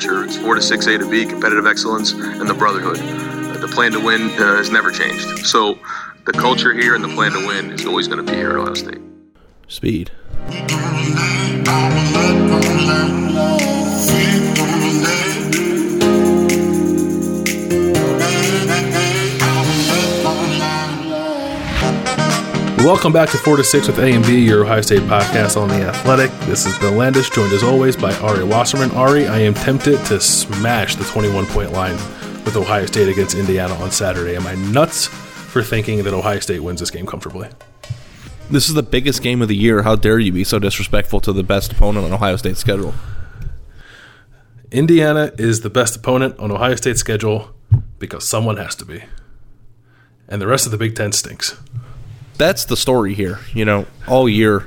Culture is the culture. It's 4 to 6 A to B, competitive excellence, and the brotherhood. The plan to win uh, has never changed. So the culture here and the plan to win is always going to be here at Ohio State. Speed. Welcome back to 4 to 6 with A and B, your Ohio State podcast on the Athletic. This is Bill Landis, joined as always by Ari Wasserman. Ari, I am tempted to smash the 21 point line with Ohio State against Indiana on Saturday. Am I nuts for thinking that Ohio State wins this game comfortably? This is the biggest game of the year. How dare you be so disrespectful to the best opponent on Ohio State's schedule? Indiana is the best opponent on Ohio State's schedule because someone has to be. And the rest of the Big Ten stinks. That's the story here. You know, all year.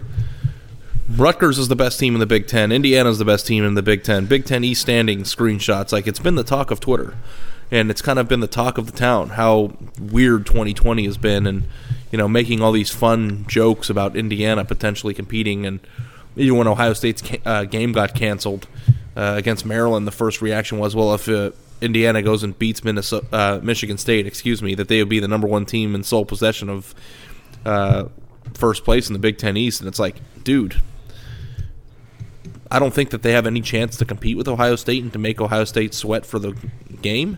Rutgers is the best team in the Big Ten. Indiana's the best team in the Big Ten. Big Ten East standing screenshots. Like it's been the talk of Twitter, and it's kind of been the talk of the town. How weird 2020 has been, and you know, making all these fun jokes about Indiana potentially competing. And even when Ohio State's uh, game got canceled uh, against Maryland, the first reaction was, well, if uh, Indiana goes and beats Minnesota, uh, Michigan State, excuse me, that they would be the number one team in sole possession of uh, first place in the Big Ten East, and it's like, dude, I don't think that they have any chance to compete with Ohio State and to make Ohio State sweat for the game,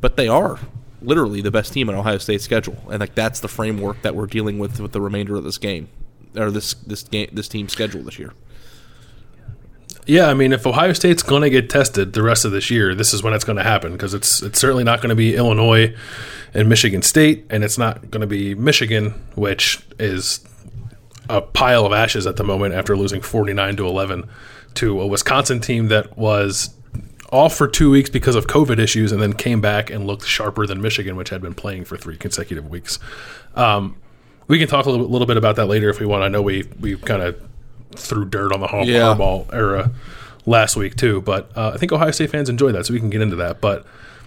but they are literally the best team on Ohio State's schedule, and like that's the framework that we're dealing with with the remainder of this game or this this game this team schedule this year. Yeah, I mean, if Ohio State's going to get tested the rest of this year, this is when it's going to happen because it's it's certainly not going to be Illinois and Michigan State, and it's not going to be Michigan, which is a pile of ashes at the moment after losing forty nine to eleven to a Wisconsin team that was off for two weeks because of COVID issues, and then came back and looked sharper than Michigan, which had been playing for three consecutive weeks. Um, we can talk a little, little bit about that later if we want. I know we we kind of threw dirt on the Har- Yeah. Harbaugh era last week too, but uh, I think Ohio State fans enjoy that, so we can get into that. But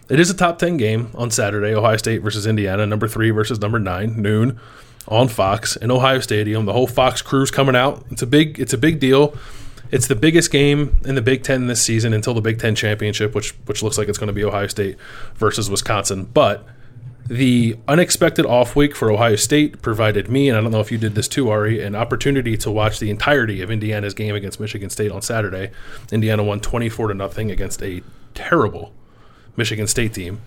it is a top ten game on Saturday: Ohio State versus Indiana, number three versus number nine, noon on Fox in Ohio Stadium. The whole Fox crew's coming out. It's a big it's a big deal. It's the biggest game in the Big Ten this season until the Big Ten championship, which which looks like it's going to be Ohio State versus Wisconsin. But the unexpected off week for Ohio State provided me, and I don't know if you did this too, Ari, an opportunity to watch the entirety of Indiana's game against Michigan State on Saturday. Indiana won 24 to nothing against a terrible Michigan State team.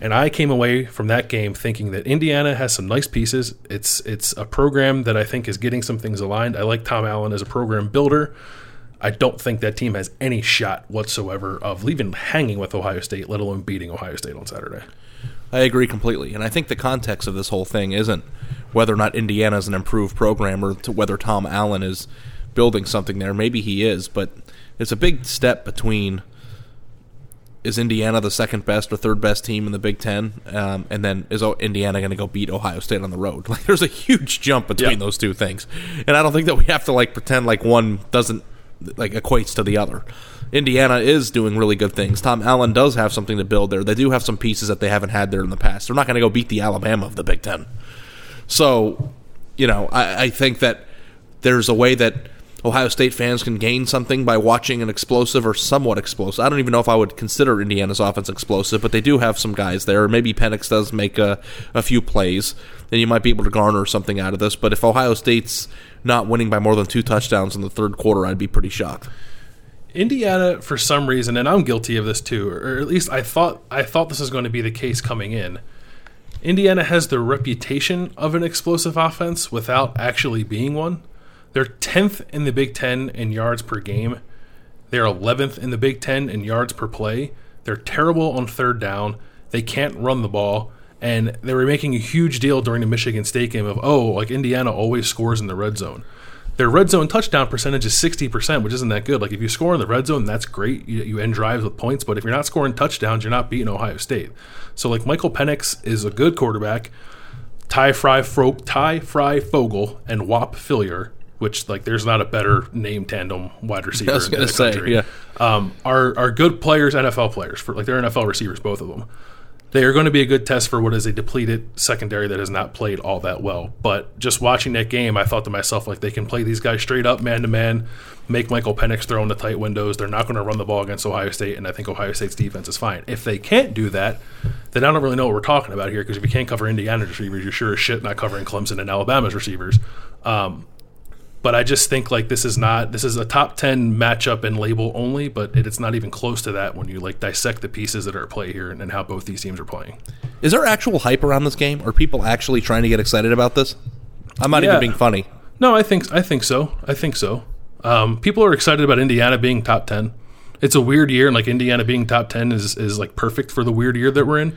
And I came away from that game thinking that Indiana has some nice pieces. It's it's a program that I think is getting some things aligned. I like Tom Allen as a program builder. I don't think that team has any shot whatsoever of even hanging with Ohio State, let alone beating Ohio State on Saturday. I agree completely, and I think the context of this whole thing isn't whether or not Indiana is an improved program or to whether Tom Allen is building something there. Maybe he is, but it's a big step between is Indiana the second best or third best team in the Big Ten, um, and then is Indiana going to go beat Ohio State on the road? Like, there's a huge jump between those two things, and I don't think that we have to like pretend like one doesn't like equates to the other. Indiana is doing really good things. Tom Allen does have something to build there. They do have some pieces that they haven't had there in the past. They're not going to go beat the Alabama of the Big Ten. So, you know, I, I think that there's a way that Ohio State fans can gain something by watching an explosive or somewhat explosive. I don't even know if I would consider Indiana's offense explosive, but they do have some guys there. Maybe Penix does make a, a few plays, then you might be able to garner something out of this. But if Ohio State's not winning by more than two touchdowns in the third quarter, I'd be pretty shocked. Indiana, for some reason, and I'm guilty of this too, or at least I thought I thought this was going to be the case coming in. Indiana has the reputation of an explosive offense without actually being one. They're 10th in the Big Ten in yards per game. They're 11th in the Big Ten in yards per play. They're terrible on third down. They can't run the ball. And they were making a huge deal during the Michigan State game of, oh, like Indiana always scores in the red zone. Their red zone touchdown percentage is 60%, which isn't that good. Like, if you score in the red zone, that's great. You, you end drives with points. But if you're not scoring touchdowns, you're not beating Ohio State. So, like, Michael Penix is a good quarterback. Ty Fry, Fro- Ty Fryfogle and Whop Philyor which like there's not a better name tandem wide receiver. I was going to say, yeah, um, are are good players, NFL players for like they're NFL receivers, both of them. They are going to be a good test for what is a depleted secondary that has not played all that well. But just watching that game, I thought to myself like they can play these guys straight up man to man, make Michael Penix throw in the tight windows. They're not going to run the ball against Ohio State, and I think Ohio State's defense is fine. If they can't do that, then I don't really know what we're talking about here because if you can't cover Indiana receivers, you're sure as shit not covering Clemson and Alabama's receivers. Um, but I just think like this is not this is a top ten matchup and label only, but it, it's not even close to that when you like dissect the pieces that are at play here and, and how both these teams are playing. Is there actual hype around this game? Are people actually trying to get excited about this? I'm not Yeah. even being funny. No, I think I think so. I think so. Um, people are excited about Indiana being top ten. It's a weird year, and like Indiana being top ten is is like perfect for the weird year that we're in.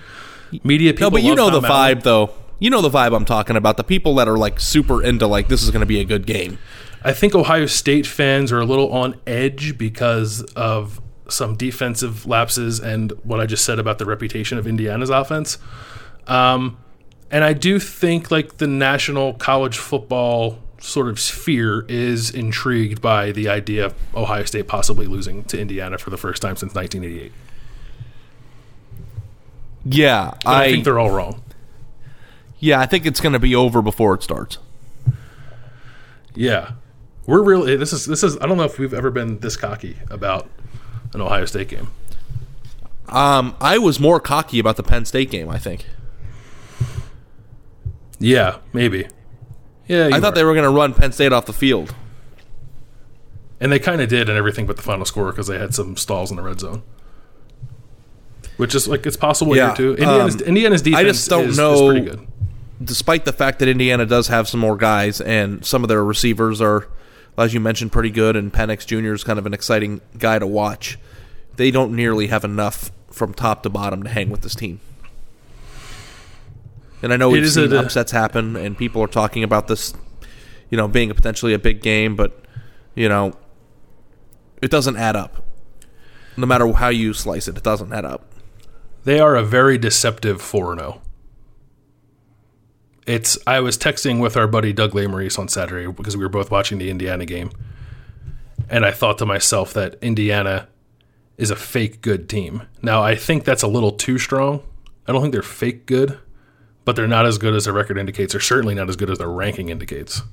Media people, No, but you know the vibe though. You know the vibe I'm talking about. The people that are like super into like this is going to be a good game. I think Ohio State fans are a little on edge because of some defensive lapses and what I just said about the reputation of Indiana's offense. Um, and I do think like the national college football sort of sphere is intrigued by the idea of Ohio State possibly losing to Indiana for the first time since 1988. Yeah, But I, think they're all wrong. Yeah, I think it's going to be over before it starts. Yeah, we're really this is this is I don't know if we've ever been this cocky about an Ohio State game. Um, I was more cocky about the Penn State game. I think Yeah, maybe. Yeah, I thought are. they were going to run Penn State off the field. And they kind of did and everything but the final score because they had some stalls in the red zone. Which is like it's possible Yeah, here too. Indiana's, um, Indiana's defense I just don't is, is pretty good. despite the fact that Indiana does have some more guys and some of their receivers are, as you mentioned, pretty good, and Penix Jr. is kind of an exciting guy to watch, they don't nearly have enough from top to bottom to hang with this team. And I know we've seen a- upsets happen, and people are talking about this, you know, being potentially a big game, but you know, it doesn't add up. No matter how you slice it, it doesn't add up. They are a very deceptive 4 0. It's I was texting with our buddy Doug Maurice on Saturday because we were both watching the Indiana game. And I thought to myself that Indiana is a fake good team. Now I think that's a little too strong. I don't think they're fake good, but they're not as good as their record indicates. They're certainly not as good as their ranking indicates.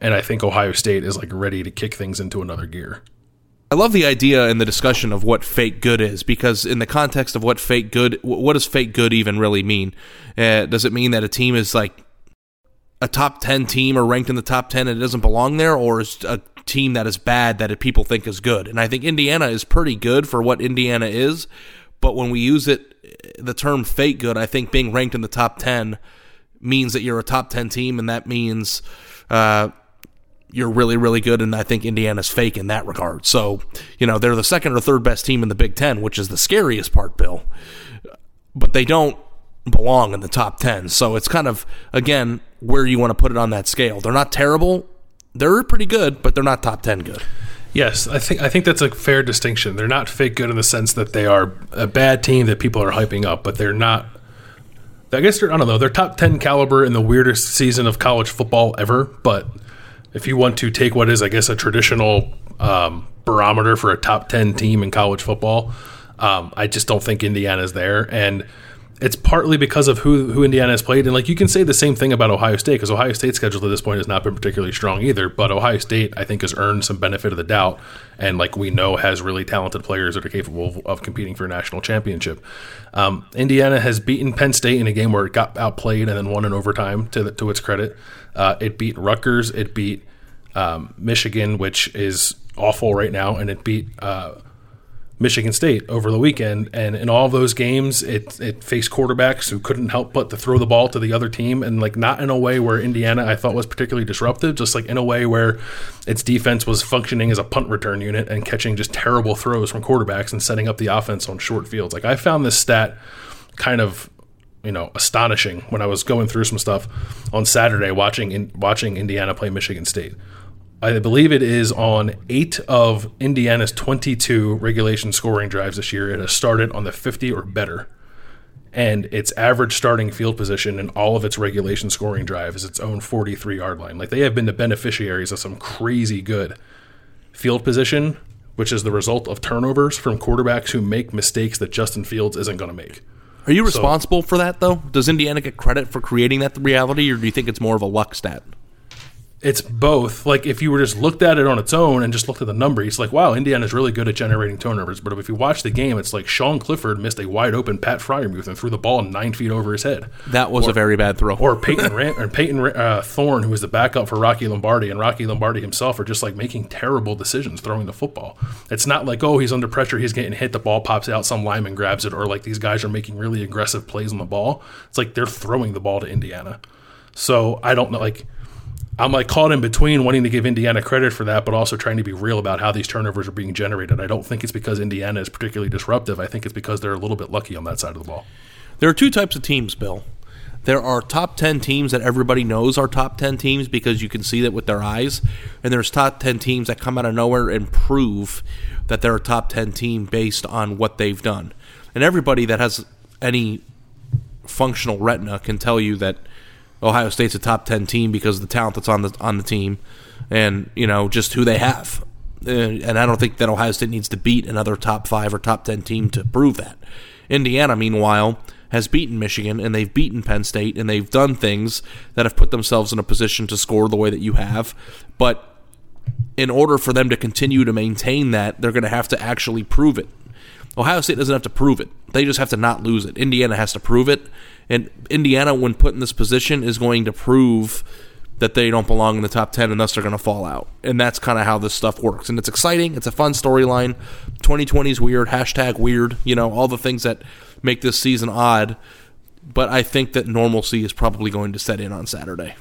And I think Ohio State is like ready to kick things into another gear. I love the idea and the discussion of what fake good is because in the context of what fake good, what does fake good even really mean? Uh, does it mean that a team is like a top ten team or ranked in the top ten and it doesn't belong there, or is a team that is bad that people think is good? And I think Indiana is pretty good for what Indiana is, but when we use it, the term fake good, I think being ranked in the top ten means that you're a top ten team, and that means. Uh, you're really, really good, and I think Indiana's fake in that regard. So, you know, they're the second or third best team in the Big Ten, which is the scariest part, Bill. But they don't belong in the top 10. So it's kind of, again, where you want to put it on that scale. They're not terrible. They're pretty good, but they're not top 10 good. Yes, I think I think that's a fair distinction. They're not fake good in the sense that they are a bad team that people are hyping up, but they're not. I guess they're I don't know. They're top ten caliber in the weirdest season of college football ever. But if you want to take what is, I guess, a traditional um, barometer for a top ten team in college football, um, I just don't think Indiana's there. And it's partly because of who who Indiana has played, and like you can say the same thing about Ohio State because Ohio State's schedule at this point has not been particularly strong either. But Ohio State, I think, has earned some benefit of the doubt, and like we know, has really talented players that are capable of, of competing for a national championship. Um, Indiana has beaten Penn State in a game where it got outplayed and then won in overtime. To the, to its credit, uh, it beat Rutgers, it beat um, Michigan, which is awful right now, and it beat. Uh, Michigan State over the weekend, and in all those games, it it faced quarterbacks who couldn't help but to throw the ball to the other team, and like not in a way where Indiana I thought was particularly disruptive, just like in a way where its defense was functioning as a punt return unit and catching just terrible throws from quarterbacks and setting up the offense on short fields. Like I found this stat kind of you know astonishing when I was going through some stuff on Saturday watching in, watching Indiana play Michigan State. I believe it is on eight of Indiana's 22 regulation scoring drives this year. It has started on the 50 or better. And its average starting field position in all of its regulation scoring drives is its own 43 yard line. Like they have been the beneficiaries of some crazy good field position, which is the result of turnovers from quarterbacks who make mistakes that Justin Fields isn't going to make. Are you responsible so, for that, though? Does Indiana get credit for creating that reality, or do you think it's more of a luck stat? It's both. Like if you were just looked at it on its own and just looked at the number, it's like, wow, Indiana's really good at generating turnovers. But if you watch the game, it's like Sean Clifford missed a wide open Pat Freiermuth and threw the ball nine feet over his head. That was or, a very bad throw. or Payton Ran- or Payton uh, Thorne, who was the backup for Rocky Lombardi, and Rocky Lombardi himself are just like making terrible decisions throwing the football. It's not like oh he's under pressure, he's getting hit, the ball pops out, some lineman grabs it, or like these guys are making really aggressive plays on the ball. It's like they're throwing the ball to Indiana. So I don't know like I'm like caught in between wanting to give Indiana credit for that, but also trying to be real about how these turnovers are being generated. I don't think it's because Indiana is particularly disruptive. I think it's because they're a little bit lucky on that side of the ball. There are two types of teams, Bill. There are top 10 teams that everybody knows are top 10 teams because you can see that with their eyes. And there's top 10 teams that come out of nowhere and prove that they're a top 10 team based on what they've done. And everybody that has any functional retina can tell you that – Ohio State's a top ten team because of the talent that's on the on the team, and you know just who they have. Uh, and I don't think that Ohio State needs to beat another top five or top ten team to prove that. Indiana, meanwhile, has beaten Michigan and they've beaten Penn State and they've done things that have put themselves in a position to score the way that you have. But in order for them to continue to maintain that, they're going to have to actually prove it. Ohio State doesn't have to prove it. They just have to not lose it. Indiana has to prove it. And Indiana, when put in this position, is going to prove that they don't belong in the top 10 and thus they're going to fall out. And that's kind of how this stuff works. And it's exciting. It's a fun storyline. 2020 is weird. Hashtag weird. You know, all the things that make this season odd. But I think that normalcy is probably going to set in on Saturday.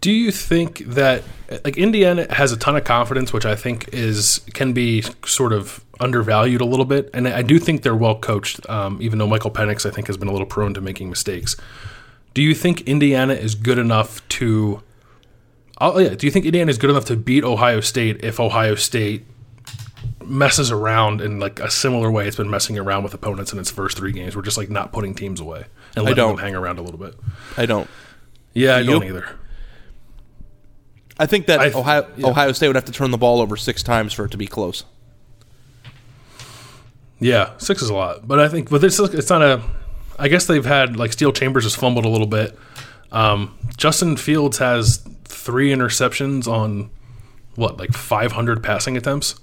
Do you think that like Indiana has a ton of confidence, which I think is can be sort of undervalued a little bit, and I do think they're well coached. Um, even though Michael Penix, I think, has been a little prone to making mistakes. Do you think Indiana is good enough to? Oh yeah, do you think Indiana is good enough to beat Ohio State if Ohio State messes around in like a similar way it's been messing around with opponents in its first three games? We're just like not putting teams away and letting them hang around a little bit. I don't. Yeah, do I don't either. I think that I, Ohio yeah. Ohio State would have to turn the ball over six times for it to be close. Yeah, six is a lot, but I think, but it's it's not a. I guess they've had like Steele Chambers has fumbled a little bit. Um, Justin Fields has three interceptions on what like 500 passing attempts.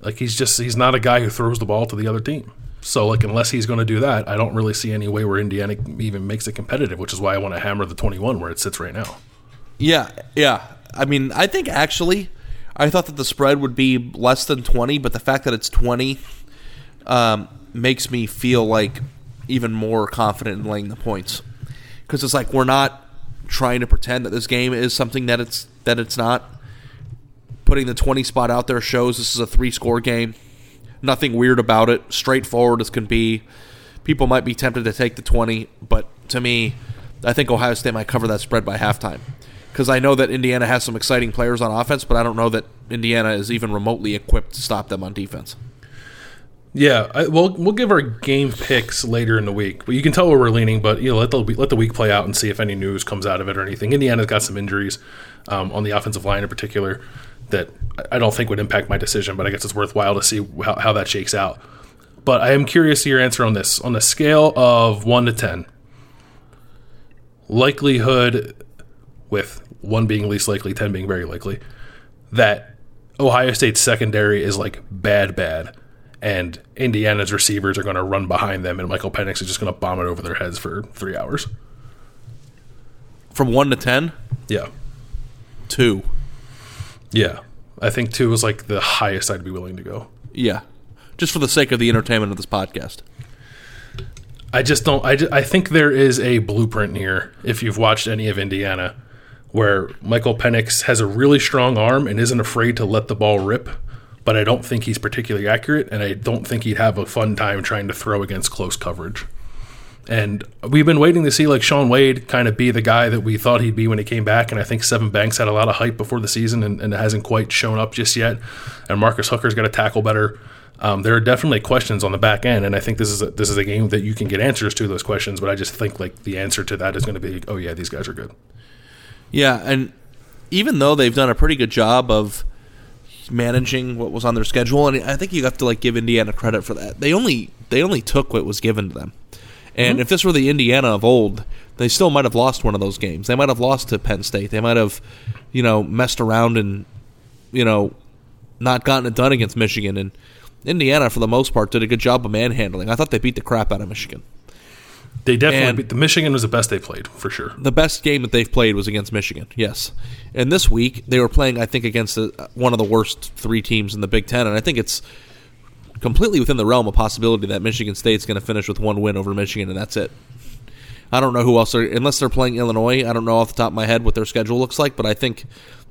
Like he's just he's not a guy who throws the ball to the other team. So like unless he's going to do that, I don't really see any way where Indiana even makes it competitive, which is why I want to hammer the 21 where it sits right now. Yeah, yeah. I mean, I think actually, I thought that the spread would be less than 20, but the fact that it's 20 um, makes me feel like even more confident in laying the points. Because it's like we're not trying to pretend that this game is something that it's that it's not. Putting the 20 spot out there shows this is a three score game. Nothing weird about it. Straightforward as can be. People might be tempted to take the 20, but to me, I think Ohio State might cover that spread by halftime. Because I know that Indiana has some exciting players on offense, but I don't know that Indiana is even remotely equipped to stop them on defense. Yeah, I, we'll we'll give our game picks later in the week, but you can tell where we're leaning. But you know, let the let the week play out and see if any news comes out of it or anything. Indiana's got some injuries um, on the offensive line in particular that I don't think would impact my decision, but I guess it's worthwhile to see how, how that shakes out. But I am curious to your answer on this. On a scale of one to ten, likelihood with one being least likely, ten being very likely, that Ohio State's secondary is like bad, bad and Indiana's receivers are going to run behind them, and Michael Penix is just going to bomb it over their heads for three hours. From one to ten, Yeah, two. yeah. I think two is like the highest I'd be willing to go. Yeah, just for the sake of the entertainment of this podcast. I just don't. I, ju- I think there is a blueprint here. If you've watched any of Indiana, where Michael Penix has a really strong arm and isn't afraid to let the ball rip, but I don't think he's particularly accurate, and I don't think he'd have a fun time trying to throw against close coverage. And we've been waiting to see like Shaun Wade kind of be the guy that we thought he'd be when he came back. And I think Sevyn Banks had a lot of hype before the season and, and hasn't quite shown up just yet. And Marcus Hooker's got to tackle better. Um, there are definitely questions on the back end, and I think this is a, this is a game that you can get answers to those questions. But I just think like the answer to that is going to be, oh yeah, these guys are good. Yeah, and even though they've done a pretty good job of managing what was on their schedule, and I think you have to like give Indiana credit for that. They only they only took what was given to them. And mm-hmm. if this were the Indiana of old, they still might have lost one of those games. They might have lost to Penn State. They might have, you know, messed around and, you know, not gotten it done against Michigan. And Indiana, for the most part, did a good job of manhandling. I thought they beat the crap out of Michigan. They definitely And- beat the Michigan was the best they played for sure. the best game that they've played was against Michigan. Yes, and this week they were playing, I think, against one of the worst three teams in the Big Ten, and I think it's completely within the realm of possibility that Michigan State's going to finish with one win over Michigan, and that's it. I don't know who else are unless they're playing Illinois. I don't know off the top of my head what their schedule looks like, but I think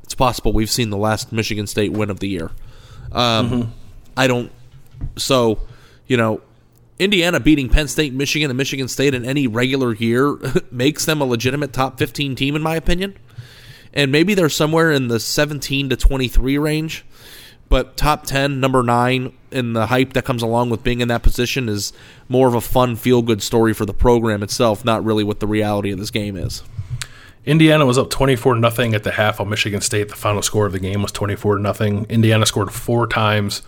it's possible we've seen the last Michigan State win of the year. Um, I don't. So, you know, Indiana beating Penn State, Michigan, and Michigan State in any regular year makes them a legitimate top 15 team, in my opinion. And maybe they're somewhere in the 17 to 23 range. But top 10, number 9, and the hype that comes along with being in that position is more of a fun, feel good story for the program itself, not really what the reality of this game is. Indiana was up 24 nothing at the half on Michigan State. The final score of the game was 24 nothing. Indiana scored four times.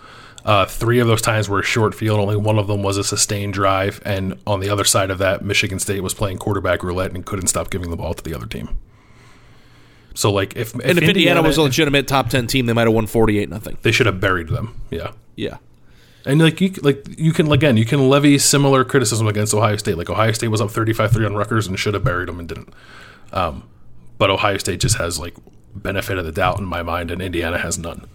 Uh, three of those times were a short field. Only one of them was a sustained drive. And on the other side of that, Michigan State was playing quarterback roulette and couldn't stop giving the ball to the other team. So, like, if, And if Indiana, was a legitimate top 10 team, they might have won 48 nothing. they should have buried them. Yeah. Yeah. And like you like you can again you can levy similar criticism against Ohio State. Like Ohio State was up 35-3 on Rutgers and should have buried them and didn't. Um, but Ohio State just has like benefit of the doubt in my mind, and Indiana has none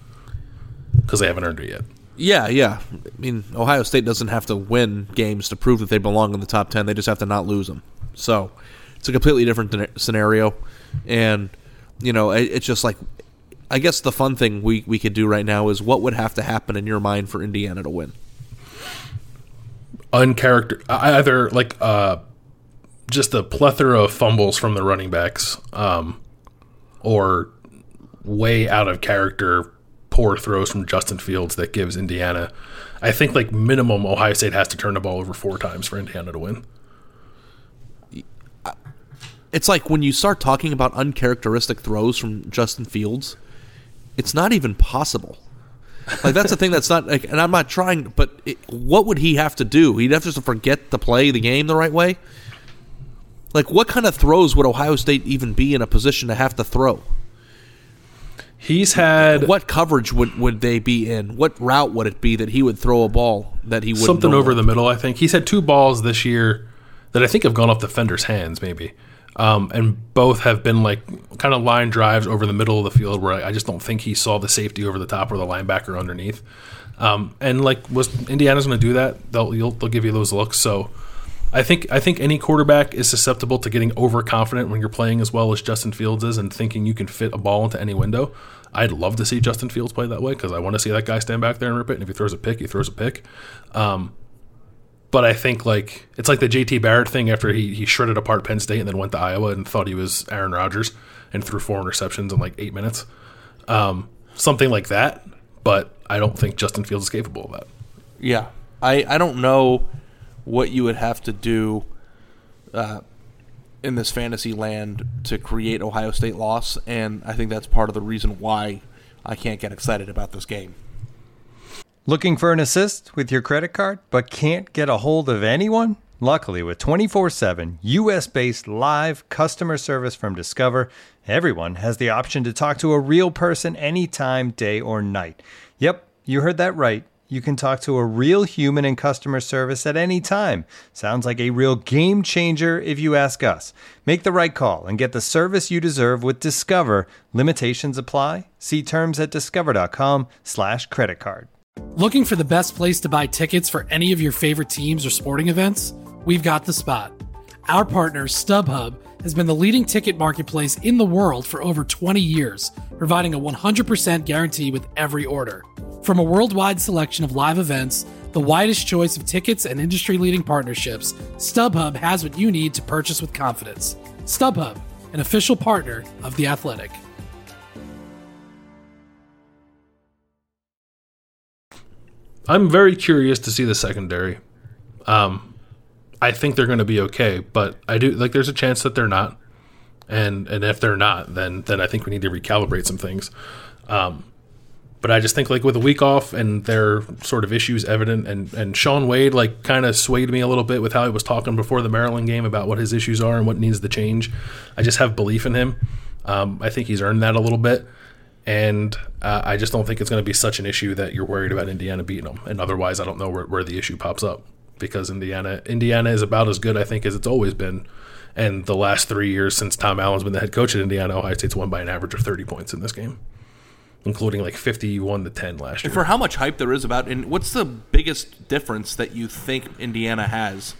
because they haven't earned it yet. Yeah, yeah. I mean, Ohio State doesn't have to win games to prove that they belong in the top 10. They just have to not lose them. So it's a completely different scenario. And, you know, it's just like, I guess the fun thing we, we could do right now is what would have to happen in your mind for Indiana to win? Uncharacter either like uh, just a plethora of fumbles from the running backs, um, or way out of character poor throws from Justin Fields that gives Indiana. I think like minimum Ohio State has to turn the ball over four times for Indiana to win. It's like when you start talking about uncharacteristic throws from Justin Fields, it's not even possible. Like that's the thing that's not like, and I'm not trying, but it, what would he have to do? He'd have to forget to play the game the right way. Like what kind of throws would Ohio State even be in a position to have to throw? He's had What coverage would would they be in? What route would it be that he would throw a ball that he would something over the middle. I think he's had two balls this year that I think have gone off the defenders' hands, maybe, um, and both have been like kind of line drives over the middle of the field where I, I just don't think he saw the safety over the top or the linebacker underneath. Um, and like, was Indiana's going to do that? They'll you'll, they'll give you those looks. So I think I think any quarterback is susceptible to getting overconfident when you're playing as well as Justin Fields is and thinking you can fit a ball into any window. I'd love to see Justin Fields play that way because I want to see that guy stand back there and rip it. And if he throws a pick, he throws a pick. Um, but I think like it's like the JT Barrett thing after he, he shredded apart Penn State and then went to Iowa and thought he was Aaron Rodgers and threw four interceptions in like eight minutes. Um, something like that. But I don't think Justin Fields is capable of that. Yeah, I I don't know what you would have to do uh, in this fantasy land to create Ohio State loss, and I think that's part of the reason why I can't get excited about this game. Looking for an assist with your credit card, but can't get a hold of anyone? Luckily, with 24 7 US based live customer service from Discover, everyone has the option to talk to a real person anytime, day or night. Yep, you heard that right. You can talk to a real human in customer service at any time. Sounds like a real game changer if you ask us. Make the right call and get the service you deserve with Discover. Limitations apply. See terms at discover.com/slash credit card. Looking for the best place to buy tickets for any of your favorite teams or sporting events? We've got the spot. Our partner, StubHub, has been the leading ticket marketplace in the world for over 20 years, providing a 100% guarantee with every order. From a worldwide selection of live events, the widest choice of tickets, and industry leading partnerships, StubHub has what you need to purchase with confidence. StubHub, an official partner of The Athletic. I'm very curious to see the secondary. Um, I think they're going to be okay, but I do like there's a chance that they're not, and and if they're not, then then I think we need to recalibrate some things. Um, but I just think like with a week off and their sort of issues evident, and and Shaun Wade like kind of swayed me a little bit with how he was talking before the Maryland game about what his issues are and what needs to change. I just have belief in him. Um, I think he's earned that a little bit and uh, I just don't think it's going to be such an issue that you're worried about Indiana beating them. And otherwise, I don't know where, where the issue pops up because Indiana Indiana is about as good I think as it's always been. And the last three years since Tom Allen's been the head coach at Indiana, Ohio State's won by an average of 30 points in this game, including like 51 to 10 last year. And for how much hype there is about, and what's the biggest difference that you think Indiana has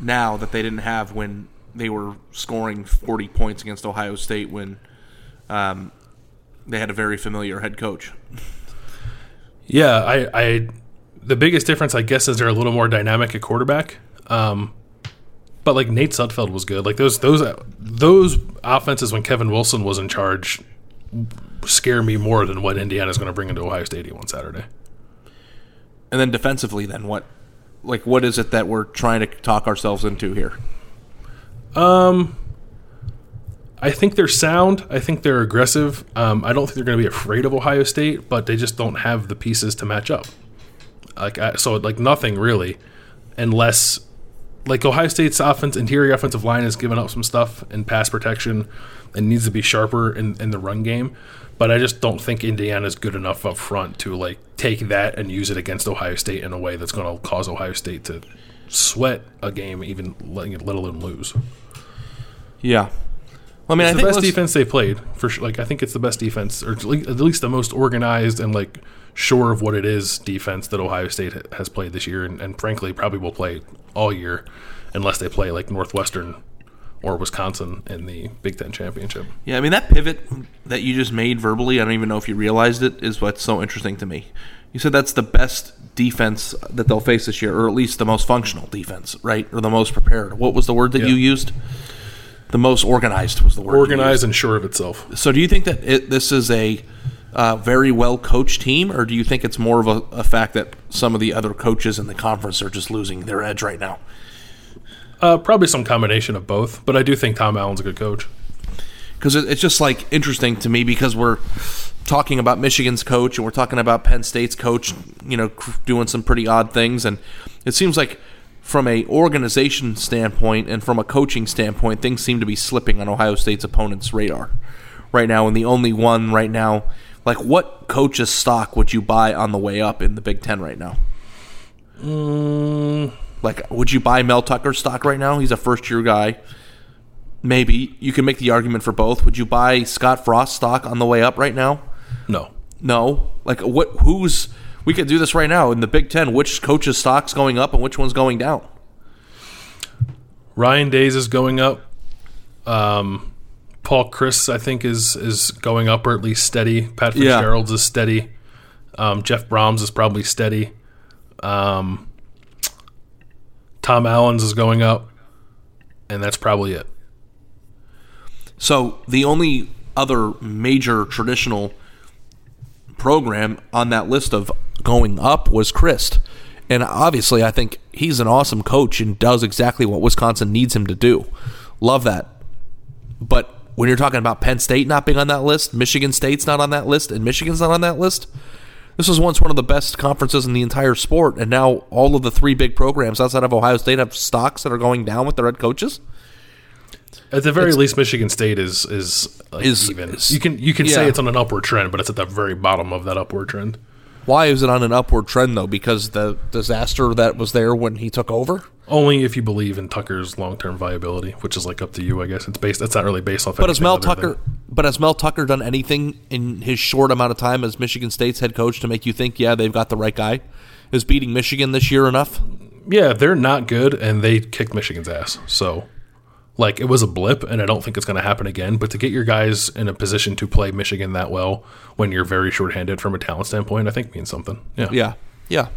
now that they didn't have when they were scoring 40 points against Ohio State when um, they had a very familiar head coach. Yeah, I, I, the biggest difference, I guess, is they're a little more dynamic at quarterback. Um, but like Nate Sudfeld was good. Like those those those offenses when Kevin Wilson was in charge scare me more than what Indiana's going to bring into Ohio Stadium on Saturday. And then defensively, then what? Like, what is it that we're trying to talk ourselves into here? Um, I think they're sound. I think they're aggressive. Um, I don't think they're going to be afraid of Ohio State, but they just don't have the pieces to match up. Like I, so, like nothing really, unless like Ohio State's offense interior offensive line has given up some stuff in pass protection and needs to be sharper in, in the run game. But I just don't think Indiana's good enough up front to like take that and use it against Ohio State in a way that's going to cause Ohio State to sweat a game, even let, let alone lose. Yeah, I mean, it's I the best defense they played for sure. Like, I think it's the best defense, or at least the most organized and like sure of what it is defense that Ohio State has played this year, and, and frankly, probably will play all year, unless they play like Northwestern or Wisconsin in the Big Ten championship. Yeah, I mean that pivot that you just made verbally, I don't even know if you realized it, is what's so interesting to me. You said that's the best defense that they'll face this year, or at least the most functional defense, right? Or the most prepared. What was the word that yeah. you used? the most organized was the word. Organized and sure of itself. So, do you think that it, this is a uh, very well coached team, or do you think it's more of a, a, fact that some of the other coaches in the conference are just losing their edge right now? Uh, probably some combination of both, but I do think Tom Allen's a good coach. Because it's just like interesting to me because we're talking about Michigan's coach and we're talking about Penn State's coach, you know, doing some pretty odd things, and it seems like from a organization standpoint and from a coaching standpoint, things seem to be slipping on Ohio State's opponent's radar right now. And the only one right now, like what coach's stock would you buy on the way up in the Big Ten right now? Mm. Like, would you buy Mel Tucker's stock right now? He's a first year guy. Maybe you can make the argument for both. Would you buy Scott Frost stock on the way up right now? No. No. Like what? Who's we could do this right now in the Big Ten. Which coach's stock's going up and which one's going down? Ryan Days is going up. Um, Paul Chryst, I think, is is going up or at least steady. Pat Yeah. Fitzgerald's is steady. Um, Jeff Brohm's is probably steady. Um, Tom Allen's is going up, and that's probably it. So the only other major traditional program on that list of going up was Chryst. And obviously, I think he's an awesome coach and does exactly what Wisconsin needs him to do. Love that. But when you're talking about Penn State not being on that list, Michigan State's not on that list, and Michigan's not on that list, this was once one of the best conferences in the entire sport, and now all of the three big programs outside of Ohio State have stocks that are going down with their head coaches. At the very least, Michigan State is is, like Is- even. is- you can you can say it's on an upward trend, but it's at the very bottom of that upward trend. Why is it on an upward trend though? Because the disaster that was there when he took over. Only if you believe in Tucker's long term viability, which is like up to you, I guess. It's based. That's not really based off. But has Mel Tucker? than- But has Mel Tucker done anything in his short amount of time as Michigan State's head coach to make you think, yeah, they've got the right guy? Is beating Michigan this year enough? yeah, they're not good, and they kicked Michigan's ass. So, like, it was a blip, and I don't think it's going to happen again. But to get your guys in a position to play Michigan that well when you're very shorthanded from a talent standpoint, I think means something. Yeah. Yeah, yeah.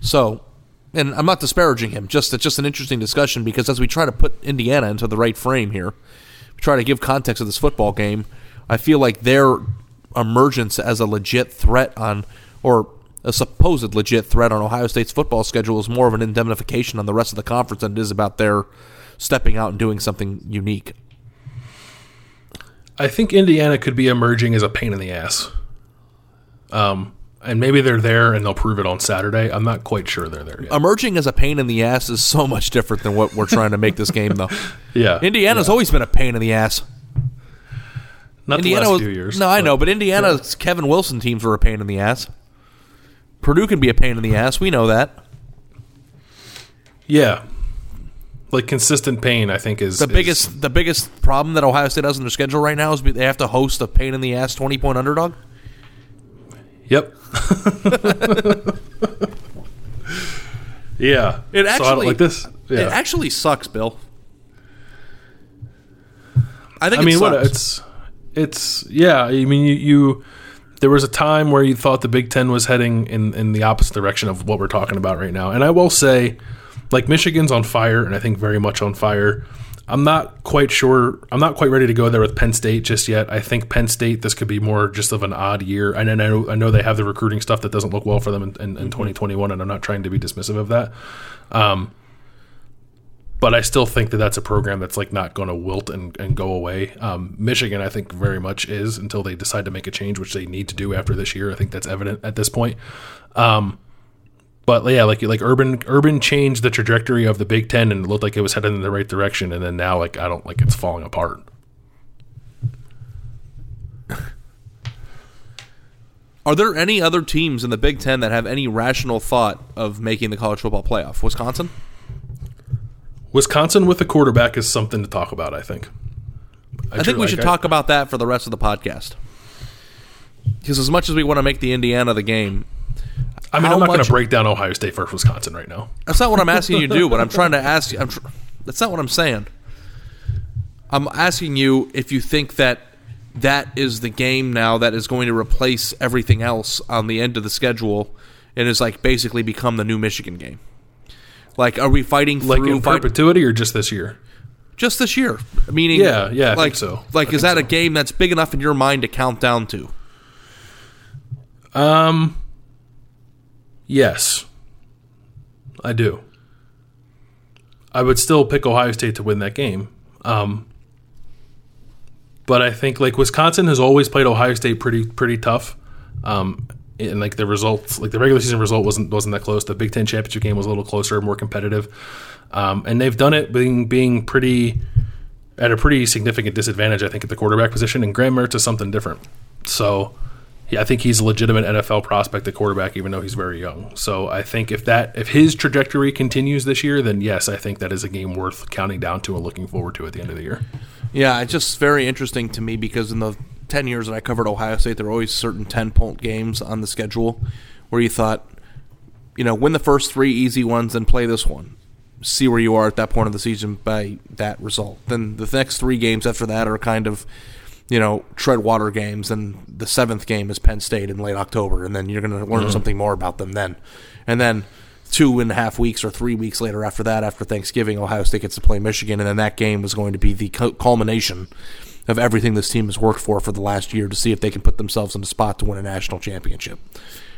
So, and I'm not disparaging him. Just it's just an interesting discussion because as we try to put Indiana into the right frame here, we try to give context of this football game. I feel like their emergence as a legit threat on, or a supposed legit threat on Ohio State's football schedule is more of an indemnification on the rest of the conference than it is about their stepping out and doing something unique. I think Indiana could be emerging as a pain in the ass. Um, and maybe they're there and they'll prove it on Saturday. I'm not quite sure they're there yet. Emerging as a pain in the ass is so much different than what we're trying to make this game, though. yeah. Indiana's always been a pain in the ass. not Indiana the last few years. No, I know, but Indiana's Kevin Wilson teams were a pain in the ass. Purdue can be a pain in the ass. We know that. Yeah. Like consistent pain, I think is The is- biggest the biggest problem that Ohio State has in their schedule right now is they have to host a pain in the ass twenty point underdog. Yep. yeah. It So actually like this. Yeah. It actually sucks, Bill. I think I it mean, what it's it's yeah. I mean, you, you there was a time where you thought the Big Ten was heading in in the opposite direction of what we're talking about right now, and I will say, like Michigan's on fire, and I think very much on fire. I'm not quite sure. I'm not quite ready to go there with Penn State just yet. I think Penn State this could be more just of an odd year, and I know I know they have the recruiting stuff that doesn't look well for them in, in, in 2021, and I'm not trying to be dismissive of that. Um, but I still think that that's a program that's like not going to wilt and, and go away. Um, Michigan, I think, very much is until they decide to make a change, which they need to do after this year. I think that's evident at this point. Um, but yeah, like like Urban Urban changed the trajectory of the Big Ten and it looked like it was headed in the right direction, and then now like I don't like it's falling apart. Are there any other teams in the Big Ten that have any rational thought of making the college football playoff? Wisconsin? Wisconsin with a quarterback is something to talk about. I think. I, think we should talk about that for the rest of the podcast. Because as much as we want to make the Indiana the game, I mean, I'm not going to break down Ohio State versus Wisconsin right now. That's not what I'm asking you to do, but I'm trying to ask you. I'm tr- that's not what I'm saying. I'm asking you if you think that that is the game now that is going to replace everything else on the end of the schedule and is like basically become the new Michigan game. Like, are we fighting Like through in fight- perpetuity or just this year? just this year? Meaning, Yeah, yeah, I like think so. Like, I is that a game that's big enough in your mind to count down to? Um. Yes, I do. I would still pick Ohio State to win that game. Um, but I think like Wisconsin has always played Ohio State pretty pretty tough. Um, and like the results, like the regular season result wasn't wasn't that close. The Big Ten championship game was a little closer, more competitive, um, and they've done it being being pretty at a pretty significant disadvantage, I think, at the quarterback position. And Graham Mertz is something different. So, yeah, I think he's a legitimate NFL prospect at quarterback, even though he's very young. So, I think if that if his trajectory continues this year, then yes, I think that is a game worth counting down to and looking forward to at the end of the year. Yeah, it's just very interesting to me because in the 10 years that I covered Ohio State, there were always certain 10 point games on the schedule where you thought, you know, win the first three easy ones and play this one. see where you are at that point of the season by that result. Then the next three games after that are kind of, you know, tread water games. And the seventh game is Penn State in late October, and then you're going to learn mm-hmm. something more about them then. And then two and a half weeks or three weeks later after that, after Thanksgiving, Ohio State gets to play Michigan, and then that game is going to be the culmination of everything this team has worked for for the last year to see if they can put themselves in a spot to win a national championship.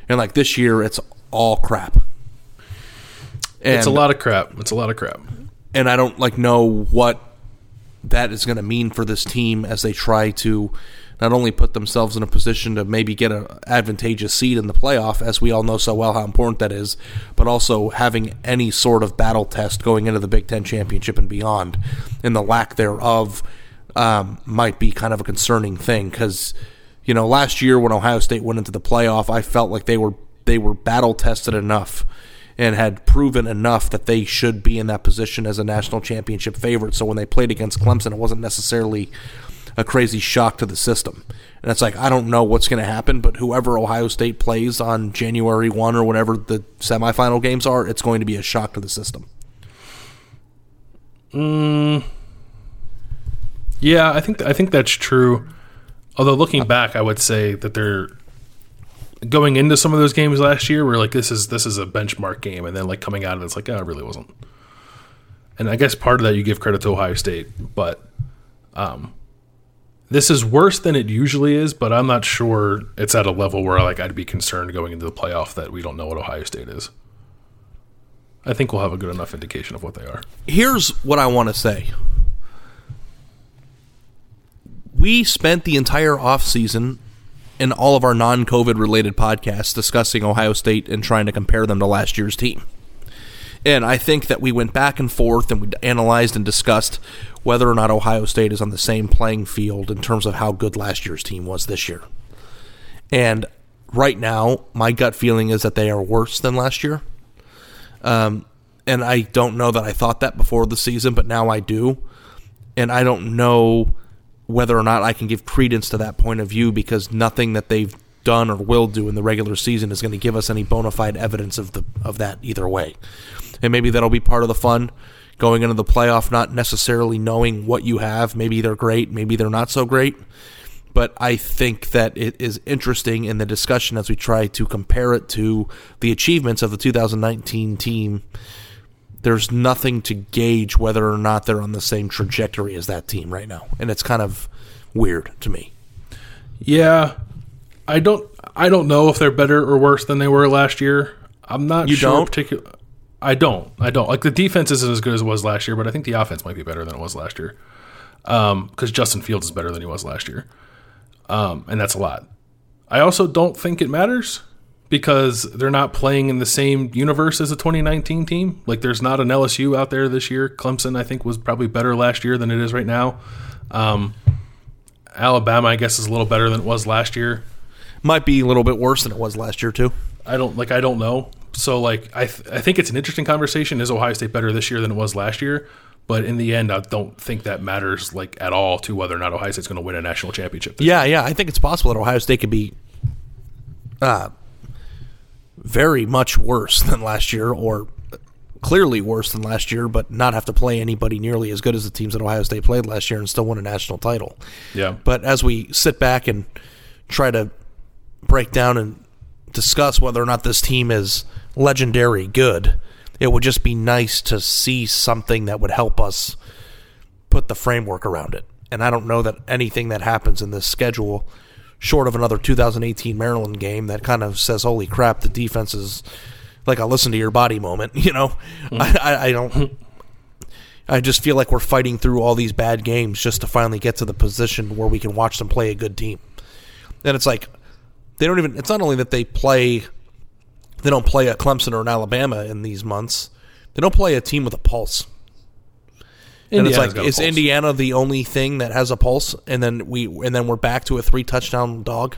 And like this year, it's all crap. And, it's a lot of crap. It's a lot of crap. and I don't like know what that is going to mean for this team as they try to not only put themselves in a position to maybe get an advantageous seed in the playoff, as we all know so well how important that is, but also having any sort of battle test going into the Big Ten championship and beyond, and the lack thereof um, might be kind of a concerning thing because you know last year when Ohio State went into the playoff, I felt like they were they were battle tested enough and had proven enough that they should be in that position as a national championship favorite. So when they played against Clemson, it wasn't necessarily a crazy shock to the system. And it's like, I don't know what's going to happen, but whoever Ohio State plays on January 1 or whatever the semifinal games are, it's going to be a shock to the system. Mm. Yeah, I think I think that's true. Although looking uh, back, I would say that they're going into some of those games last year where like this is this is a benchmark game, and then like coming out of it, it's like oh, it really wasn't. And I guess part of that you give credit to Ohio State, but um, this is worse than it usually is. But I'm not sure it's at a level where like I'd be concerned going into the playoff that we don't know what Ohio State is. I think we'll have a good enough indication of what they are. Here's what I want to say. We spent the entire offseason in all of our non COVID related podcasts discussing Ohio State and trying to compare them to last year's team. And I think that we went back and forth and we analyzed and discussed whether or not Ohio State is on the same playing field in terms of how good last year's team was this year. And right now, my gut feeling is that they are worse than last year. Um, and I don't know that I thought that before the season, but now I do. And I don't know whether or not I can give credence to that point of view because nothing that they've done or will do in the regular season is going to give us any bona fide evidence of the of that either way. And maybe that'll be part of the fun going into the playoff, not necessarily knowing what you have. Maybe they're great, maybe they're not so great. But I think that it is interesting in the discussion as we try to compare it to the achievements of the 2019 team. There's nothing to gauge whether or not they're on the same trajectory as that team right now. And it's kind of weird to me. Yeah, I don't. I don't know if they're better or worse than they were last year. I'm not You sure. don't? Particular. I don't. I don't. Like the defense isn't as good as it was last year, but I think the offense might be better than it was last year. Um, Because Justin Fields is better than he was last year, um, and that's a lot. I also don't think it matters because they're not playing in the same universe as a 2019 team. Like there's not an LSU out there this year. Clemson, I think, was probably better last year than it is right now. Um, Alabama, I guess, is a little better than it was last year. Might be a little bit worse than it was last year, too. I don't like. I don't know. So like, I th- I think it's an interesting conversation. Is Ohio State better this year than it was last year? But in the end, I don't think that matters like at all to whether or not Ohio State's going to win a national championship. Yeah, yeah. I think it's possible that Ohio State could be uh, very much worse than last year, or clearly worse than last year, but not have to play anybody nearly as good as the teams that Ohio State played last year and still win a national title. Yeah. But as we sit back and try to break down and discuss whether or not this team is legendary good, it would just be nice to see something that would help us put the framework around it. And I don't know that anything that happens in this schedule, short of another 2018 Maryland game, that kind of says, "Holy crap, the defense is like a listen to your body moment." You know, hmm. I, I, I don't. I just feel like we're fighting through all these bad games just to finally get to the position where we can watch them play a good team. And it's like they don't even. It's not only that they play, they don't play a Clemson or an Alabama in these months. They don't play a team with a pulse. And it's like, is. Indiana the only thing that has a pulse? And then we, and then we're back to a three touchdown dog.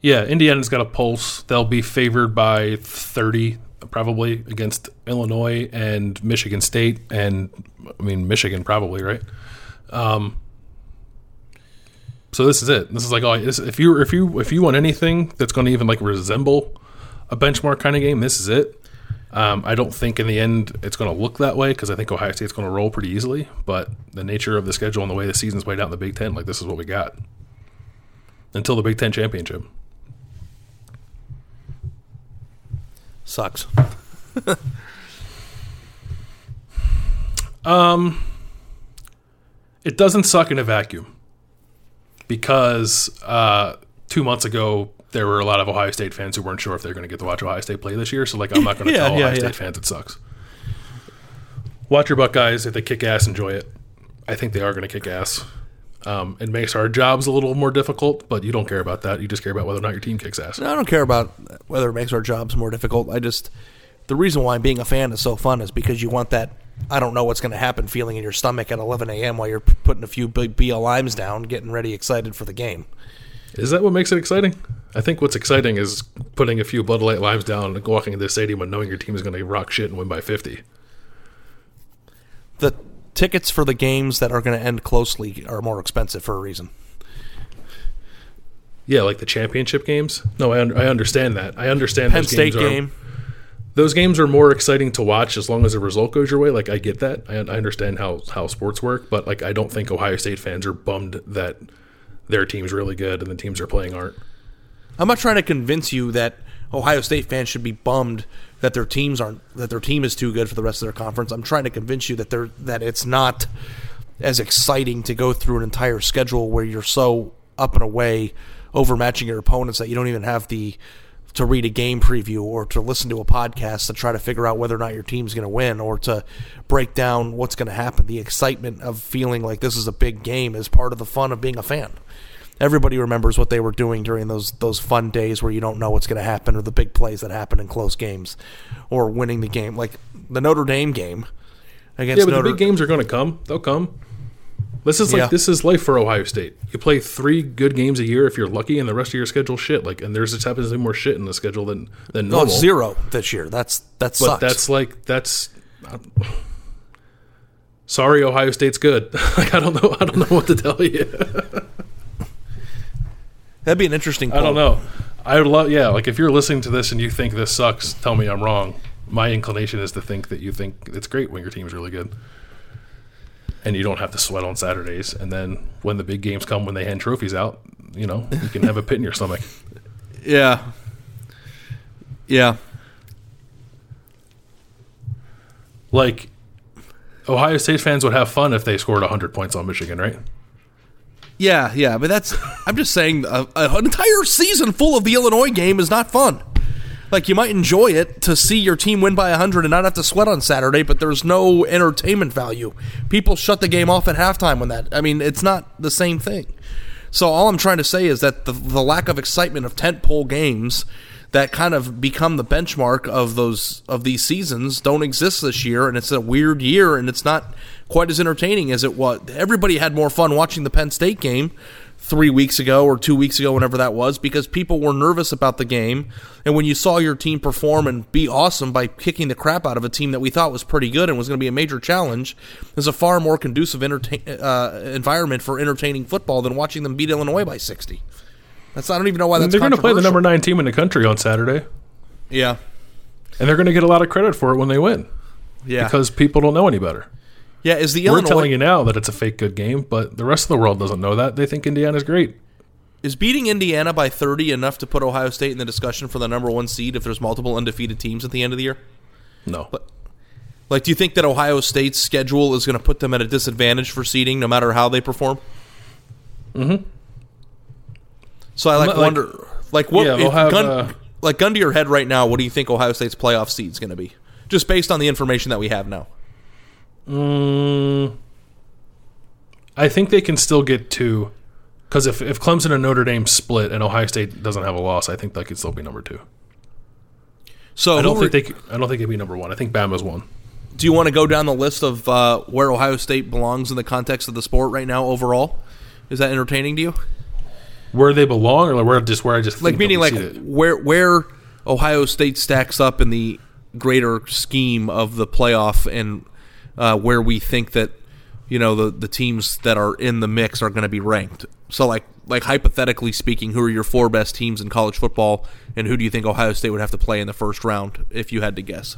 Yeah, Indiana's got a pulse. They'll be favored by 30 probably against Illinois and Michigan State and I mean Michigan probably, right? Um so this is it. This is like oh, this, if you if you if you want anything that's going to even like resemble a benchmark kind of game, this is it. Um, I don't think in the end it's going to look that way because I think Ohio State's going to roll pretty easily. But the nature of the schedule and the way the season's played out in the Big Ten, like this is what we got until the Big Ten championship. Sucks. It doesn't suck in a vacuum because uh, two months ago there were a lot of Ohio State fans who weren't sure if they're going to get to watch Ohio State play this year. So like, I'm not going to Yeah, tell yeah, Ohio yeah. State fans it sucks. Watch your Buckeyes if they kick ass, enjoy it. I think they are going to kick ass. Um, it makes our jobs a little more difficult, but you don't care about that. You just care about whether or not your team kicks ass. I don't care about whether it makes our jobs more difficult. I just the reason why being a fan is so fun is because you want that I don't know what's going to happen feeling in your stomach at 11 a.m. while you're putting a few big BL limes down, getting ready, excited for the game. Is that what makes it exciting? I think what's exciting is putting a few Bud Light limes down and walking into the stadium and knowing your team is going to rock shit and win by 50. The tickets for the games that are going to end closely are more expensive for a reason. Yeah, like the championship games. No, I, un- I understand that. I understand Penn those State games are- game. those games are more exciting to watch as long as the result goes your way. Like I get that. I, I understand how how sports work, but like I don't think Ohio State fans are bummed that their team's really good and the teams they're playing aren't. I'm not trying to convince you that Ohio State fans should be bummed that their teams aren't that their team is too good for the rest of their conference. I'm trying to convince you that they're that it's not as exciting to go through an entire schedule where you're so up and away overmatching your opponents that you don't even have the to read a game preview or to listen to a podcast to try to figure out whether or not your team's going to win or to break down what's going to happen. The excitement of feeling like this is a big game is part of the fun of being a fan everybody remembers what they were doing during those those fun days where you don't know what's going to happen or the big plays that happen in close games or winning the game like the Notre Dame game against Yeah, but Notre the big games are going to come. They'll come. This is like Yeah. this is life for Ohio State. You play three good games a year if you're lucky, and the rest of your schedule shit. Like, and there's just happens to be more shit in the schedule than than no normal. it's zero this year that's that But sucks that's like that's. Sorry, Ohio State's good. like I don't know. I don't know what to tell you. that'd be an interesting I don't know. I would love. Yeah, like if you're listening to this and you think this sucks, tell me I'm wrong. My inclination is to think that you think it's great when your team's really good, and you don't have to sweat on Saturdays. And then when the big games come, when they hand trophies out, you know you can have a pit in your stomach. yeah yeah Like Ohio State fans would have fun if they scored 100 points on Michigan, right? Yeah yeah but that's I'm just saying an entire season full of the Illinois game is not fun like you might enjoy it to see your team win by 100 and not have to sweat on Saturday, but there's no entertainment value. People shut the game off at halftime when that. I mean, it's not the same thing. So all I'm trying to say is that the, the lack of excitement of tentpole games that kind of become the benchmark of those of these seasons don't exist this year, and it's a weird year, and it's not quite as entertaining as it was. Everybody had more fun watching the Penn State game three weeks ago or two weeks ago, whenever that was, because people were nervous about the game. And when you saw your team perform and be awesome by kicking the crap out of a team that we thought was pretty good and was going to be a major challenge, is a far more conducive entertain, uh, environment for entertaining football than watching them beat Illinois by 60. That's I don't even know why that's they're going to play the number nine team in the country on Saturday, Yeah. and they're going to get a lot of credit for it when they win Yeah. because people don't know any better. yeah, is the We're telling you now that it's a fake good game, but the rest of the world doesn't know that. They think Indiana's great. is beating Indiana by 30 enough to put Ohio State in the discussion for the number 1 seed if there's multiple undefeated teams at the end of the year? No. But, like, do you think that Ohio State's schedule is going to put them at a disadvantage for seeding, no matter how they perform? Mm-hmm. So I like Like- wonder, like what, Yeah, have, gun, uh, like gun to your head right now. What do you think Ohio State's playoff seed is going to be, just based on the information that we have now? Mm, I think they can still get two. Because if, if Clemson and Notre Dame split and Ohio State doesn't have a loss, I think they could still be number two. So I don't think they. could- I don't think it'd be number one. I think Bama's one. do you want to go down the list of uh, where Ohio State belongs in the context of the sport right now overall? Is that entertaining to you? Where they belong, or like where just where I just like meaning like where where Ohio State stacks up in the greater scheme of the playoff and uh, where we think that you know the the teams that are in the mix are going to be ranked. So like like hypothetically speaking, who are your four best teams in college football, and who do you think Ohio State would have to play in the first round if you had to guess?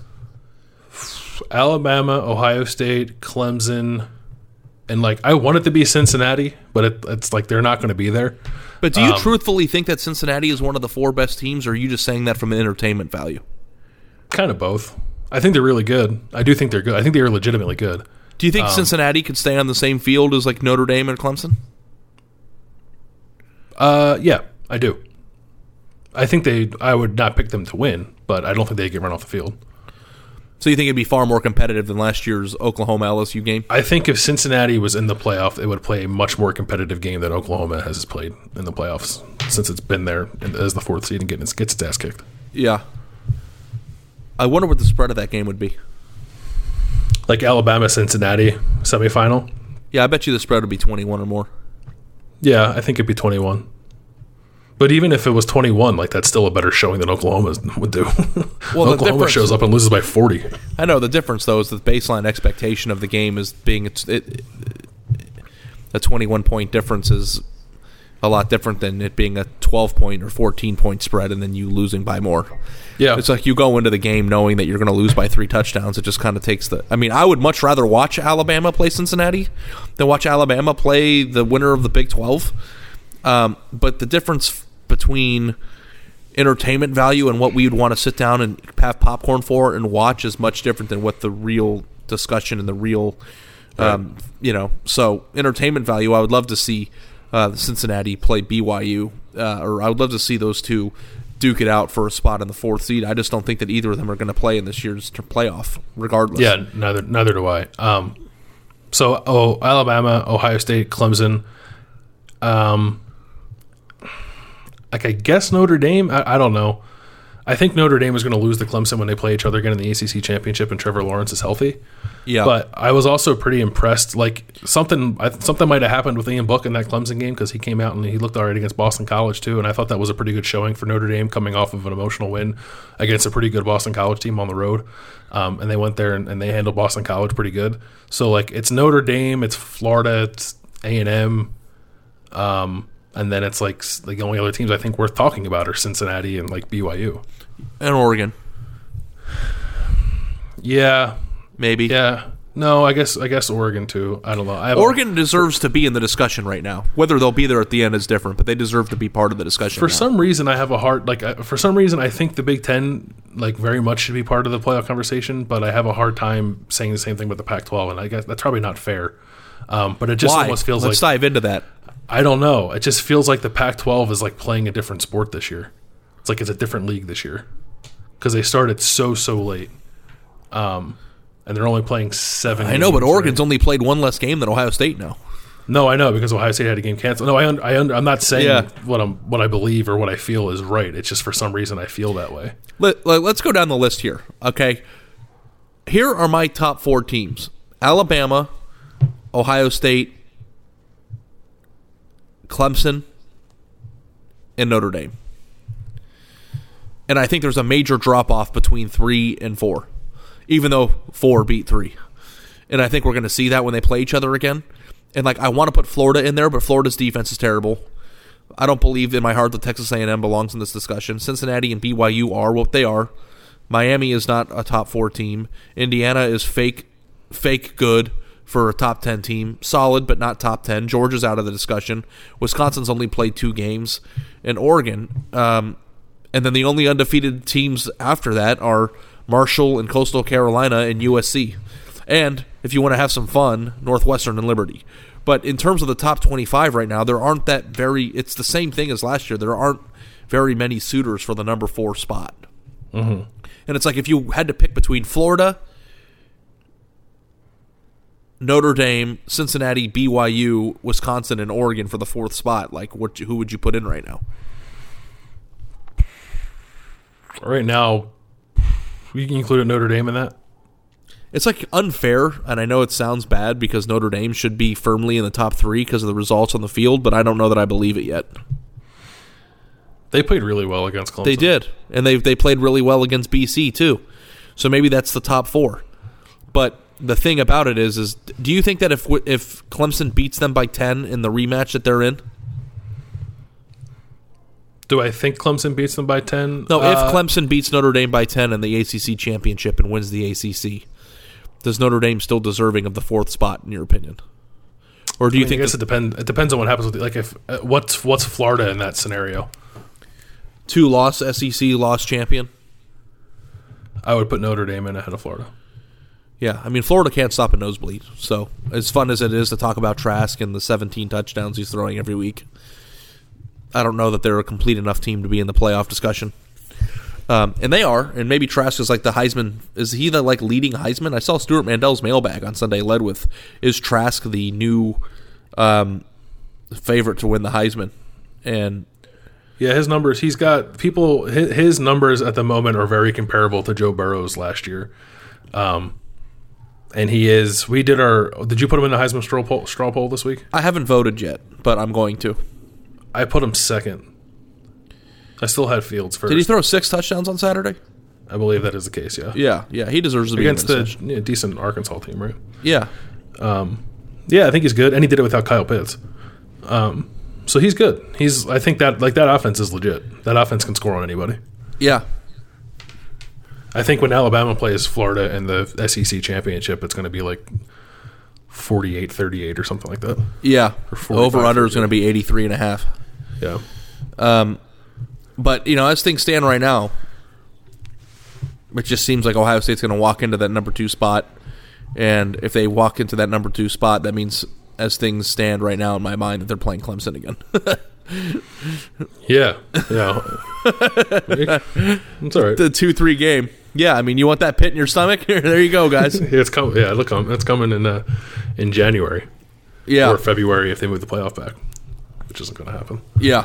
Alabama, Ohio State, Clemson, and like I want it to be Cincinnati, but it, it's like they're not going to be there. But do you Um, truthfully think that Cincinnati is one of the four best teams, or are you just saying that from an entertainment value? Kind of both. I think they're really good. I do think they're good. I think they are legitimately good. Do you think Cincinnati could stay on the same field as like Notre Dame and Clemson? Uh, yeah, I do. I think they. I would not pick them to win, but I don't think they get run off the field. So you think it'd be far more competitive than last year's Oklahoma LSU game? I think if Cincinnati was in the playoff, it would play a much more competitive game than Oklahoma has played in the playoffs since it's been there as the fourth seed and getting its, gets its ass kicked. Yeah. I wonder what the spread of that game would be. Like Alabama, Cincinnati semifinal. Yeah, I bet you the spread would be twenty-one or more. Yeah, I think it'd be twenty one. But even if it was twenty one, like that's still a better showing than Oklahoma would do. Well, the Oklahoma shows up and loses by forty. I know the difference though is the baseline expectation of the game is being it's it, a 21 point difference is a lot different than it being a 12 point or 14 point spread and then you losing by more. Yeah, It's like you go into the game knowing that you're going to lose by three touchdowns. It just kind of takes the. I mean, I would much rather watch Alabama play Cincinnati than watch Alabama play the winner of the Big 12. Um, but the difference between entertainment value and what we would want to sit down and have popcorn for and watch is much different than what the real discussion and the real, um, you know. So entertainment value, I would love to see uh, Cincinnati play BYU, uh, or I would love to see those two duke it out for a spot in the fourth seed. I just don't think that either of them are going to play in this year's playoff, regardless. Yeah, neither neither do I. Um, so oh, Alabama, Ohio State, Clemson. Um, like I guess Notre Dame. I, I don't know. I think Notre Dame is going to lose the Clemson when they play each other again in the ACC championship, and Trevor Lawrence is healthy. yeah. But I was also pretty impressed. Like something, something might have happened with Ian Book in that Clemson game because he came out and he looked all right against Boston College too, and I thought that was a pretty good showing for Notre Dame coming off of an emotional win against a pretty good Boston College team on the road. Um, and they went there and, and they handled Boston College pretty good. So like it's Notre Dame, it's Florida, it's A and M, um, and then it's like like the only other teams I think worth talking about are Cincinnati and like BYU. and Oregon, Yeah, maybe. yeah. No, I guess I guess Oregon too. I don't know. I Oregon deserves to be in the discussion right now. Whether they'll be there at the end is different, but they deserve to be part of the discussion. for now. some reason I have a hard like uh, for some reason I think the Big Ten like very much should be part of the playoff conversation, but I have a hard time saying the same thing about the Pac-12, and I guess that's probably not fair. Um, but it just Why? almost feels like Let's like dive into that. I don't know. It just feels like the Pac-12 is like playing a different sport this year. It's like it's a different league this year because they started so so late, um, and they're only playing seven. I know, but games, right? Oregon's only played one less game than Ohio State now. No, I know because Ohio State had a game canceled. No, I, un- I un- I'm not saying Yeah. what I'm what I believe or what I feel is right. It's just for some reason I feel that way. Let, let, us go down the list here. Okay. Here are my top four teams Alabama, Ohio State, Clemson, and Notre Dame. And I think there's a major drop off between three and four, even though four beat three. And I think we're going to see that when they play each other again. And like I want to put Florida in there, but Florida's defense is terrible. I don't believe in my heart that Texas A&M belongs in this discussion. Cincinnati and BYU are what they are. Miami is not a top four team. Indiana is fake, fake good for a top ten team. Solid, but not top ten. Georgia's out of the discussion. Wisconsin's only played two games, and Oregon. Um, and then the only undefeated teams after that are Marshall and Coastal Carolina and USC. And if you want to have some fun, Northwestern and Liberty. But in terms of the top 25 right now, there aren't that very. It's the same thing as last year. There aren't very many suitors for the number four spot. Mm-hmm. And it's like if you had to pick between Florida, Notre Dame, Cincinnati, BYU, Wisconsin, and Oregon for the fourth spot, like what? Who would you put in right now? Right now, you can include Notre Dame in that. It's like unfair, and I know it sounds bad because Notre Dame should be firmly in the top three because of the results on the field, but I don't know that I believe it yet. They played really well against Clemson. They did, and they they played really well against BC too. So maybe that's the top four. But the thing about it is, is do you think that if if Clemson beats them by ten in the rematch that they're in? Do I think Clemson beats them by ten? No, Uh, if Clemson beats Notre Dame by ten in the ACC championship and wins the ACC, does Notre Dame still deserving of the fourth spot in your opinion? Or do you I, mean, think I guess the it depends. It depends on what happens with like if uh, what's what's Florida in that scenario. two loss SEC loss champion? I would put Notre Dame in ahead of Florida. Yeah, I mean Florida can't stop a nosebleed. So as fun as it is to talk about Trask and the 17 touchdowns he's throwing every week, I don't know that they're a complete enough team to be in the playoff discussion. Um, and they are, and maybe Trask is like the Heisman. Is he the like leading Heisman? I saw Stewart Mandel's mailbag on Sunday, led with is Trask the new um, favorite to win the Heisman? And Yeah, his numbers. He's got people. His, his numbers at the moment are very comparable to Joe Burrow's last year. Um, and he is. We did our. Did you put him in the Heisman straw poll, straw poll this week? I haven't voted yet, but I'm going to. I put him second. I still had Fields first. Did he throw six touchdowns on Saturday? I believe that is the case. Yeah. Yeah, yeah, he deserves to be Against the yeah, decent Arkansas team, right? Yeah, Yeah, I think he's good, and he did it without Kyle Pitts. Um, so he's good. He's. I think that like that offense is legit. That offense can score on anybody. yeah, I think when Alabama plays Florida in the SEC championship, it's going to be like 48-38 or something like that. yeah. Or 45, Over under is going to be 83 and a half. Yeah. Um, but you know, as things stand right now, it just seems like Ohio State's going to walk into that number two spot, and if they walk into that number two spot, that means, as things stand right now in my mind, that they're playing Clemson again. Yeah. Yeah. it's all right. the two three game. Yeah, I mean, you want that pit in your stomach? there you go, guys. It's coming. Yeah, look, um, it's coming in uh, in January Yeah, or February if they move the playoff back, which isn't going to happen. yeah.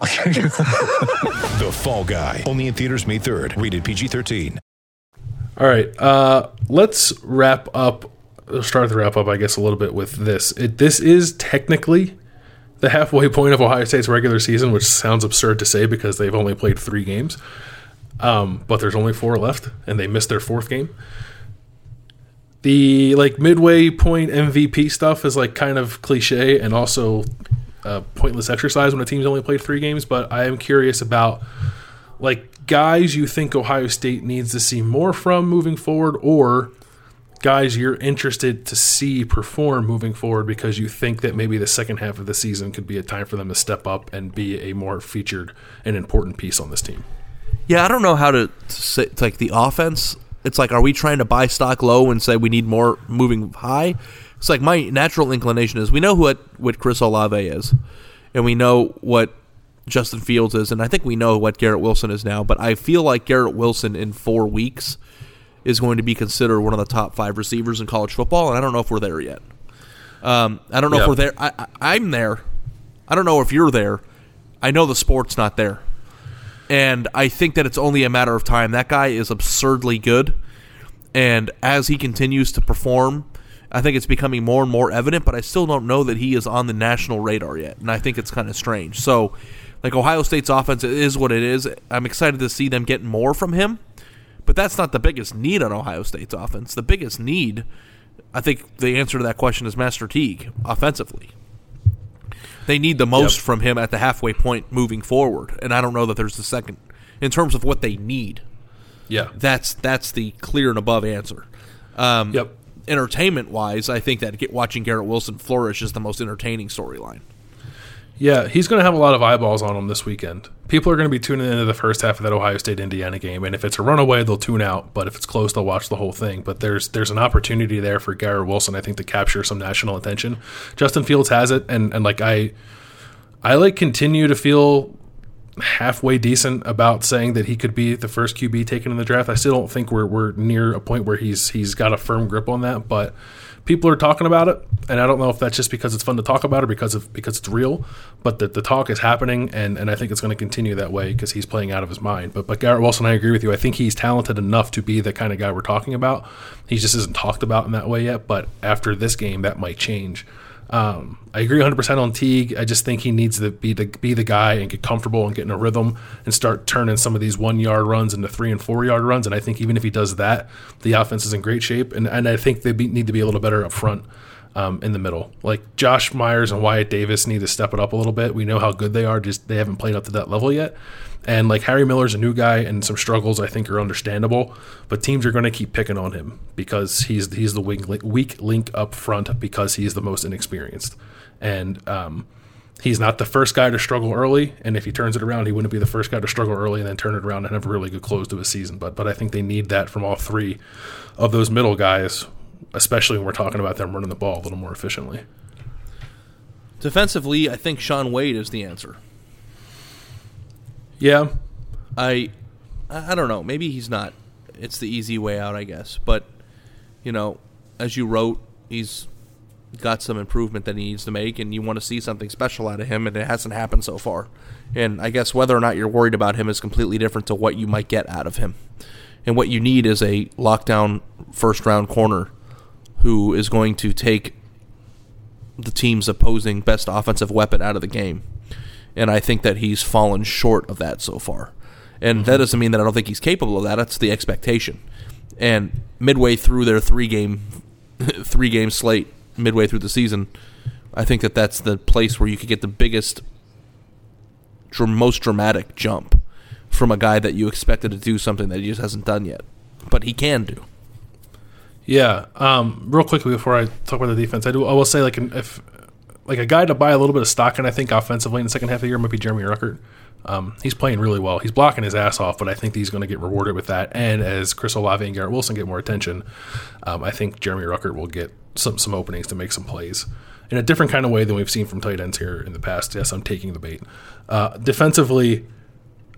The Fall Guy. Only in theaters May 3rd. Rated PG 13. All right, uh, let's wrap up. Start the wrap up, I guess, a little bit with this. It, this is technically the halfway point of Ohio State's regular season, which sounds absurd to say because they've only played three games. Um, but there's only four left, and they missed their fourth game. The like midway point MVP stuff is like kind of cliche and also a pointless exercise when a team's only played three games. But I am curious about like guys you think Ohio State needs to see more from moving forward, or guys you're interested to see perform moving forward because you think that maybe the second half of the season could be a time for them to step up and be a more featured and important piece on this team. Yeah, I don't know how to, say like the offense. It's like, are we trying to buy stock low and say we need more moving high? It's like my natural inclination is we know what what Chris Olave is, and we know what Justin Fields is, and I think we know what Garrett Wilson is now. But I feel like Garrett Wilson in four weeks is going to be considered one of the top five receivers in college football, and I don't know if we're there yet. Um, I don't know Yeah. if we're there. I, I, I'm there. I don't know if you're there. I know the sport's not there. And I think that it's only a matter of time. That guy is absurdly good. And as he continues to perform, I think it's becoming more and more evident, but I still don't know that he is on the national radar yet. And I think it's kind of strange. So, like, Ohio State's offense is what it is. I'm excited to see them get more from him, but that's not the biggest need on Ohio State's offense. The biggest need, I think the answer to that question is Master Teague offensively. They need the most Yep. from him at the halfway point moving forward, and I don't know that there's the second in terms of what they need. Yeah. That's that's the clear and above answer. Um, Yep. Entertainment wise, I think that get, watching Garrett Wilson flourish is the most entertaining storyline. Yeah, he's going to have a lot of eyeballs on him this weekend. People are going to be tuning into the first half of that Ohio State Indiana game, and if it's a runaway, they'll tune out. But if it's close, they'll watch the whole thing. But there's there's an opportunity there for Garrett Wilson, I think, to capture some national attention. Justin Fields has it, and and like I, I like continue to feel halfway decent about saying that he could be the first QB taken in the draft. I still don't think we're we're near a point where he's he's got a firm grip on that, but people are talking about it, and I don't know if that's just because it's fun to talk about or because of because it's real. But the, the talk is happening, and, and I think it's going to continue that way because he's playing out of his mind. But but Garrett Wilson, I agree with you. I think he's talented enough to be the kind of guy we're talking about. He just isn't talked about in that way yet. But after this game, that might change. Um, I agree 100% on Teague. I just think he needs to be the be the guy and get comfortable and get in a rhythm and start turning some of these one yard runs into three and four yard runs. And I think even if he does that, the offense is in great shape. And and I think they be, need to be a little better up front. Um, in the middle, like Josh Myers and Wyatt Davis need to step it up a little bit. We know how good they are; just they haven't played up to that level yet. And like Harry Miller's a new guy, and some struggles I think are understandable. But teams are going to keep picking on him because he's he's the weak link, weak link up front because he's the most inexperienced, and um, he's not the first guy to struggle early. And if he turns it around, he wouldn't be the first guy to struggle early and then turn it around and have a really good close to his season. But but I think they need that from all three of those middle guys, especially when we're talking about them running the ball a little more efficiently. Defensively, I think Shaun Wade is the answer. Yeah, I I don't know. Maybe he's not. It's the easy way out, I guess. But you know, as you wrote, he's got some improvement that he needs to make, and you want to see something special out of him, and it hasn't happened so far. And I guess whether or not you're worried about him is completely different to what you might get out of him. And what you need is a lockdown first round corner who is going to take the team's opposing best offensive weapon out of the game. And I think that he's fallen short of that so far. And mm-hmm. that doesn't mean that I don't think he's capable of that. That's the expectation. And midway through their three game three game slate, midway through the season, I think that that's the place where you could get the biggest, most dramatic jump from a guy that you expected to do something that he just hasn't done yet, but he can do. Yeah. Um, real quickly before I talk about the defense, I do. I will say like if like a guy to buy a little bit of stock in, I think offensively in the second half of the year might be Jeremy Ruckert. Um, he's playing really well. He's blocking his ass off, but I think he's going to get rewarded with that. And as Chris Olave and Garrett Wilson get more attention, um, I think Jeremy Ruckert will get some some openings to make some plays in a different kind of way than we've seen from tight ends here in the past. Yes, I'm taking the bait. Uh, defensively,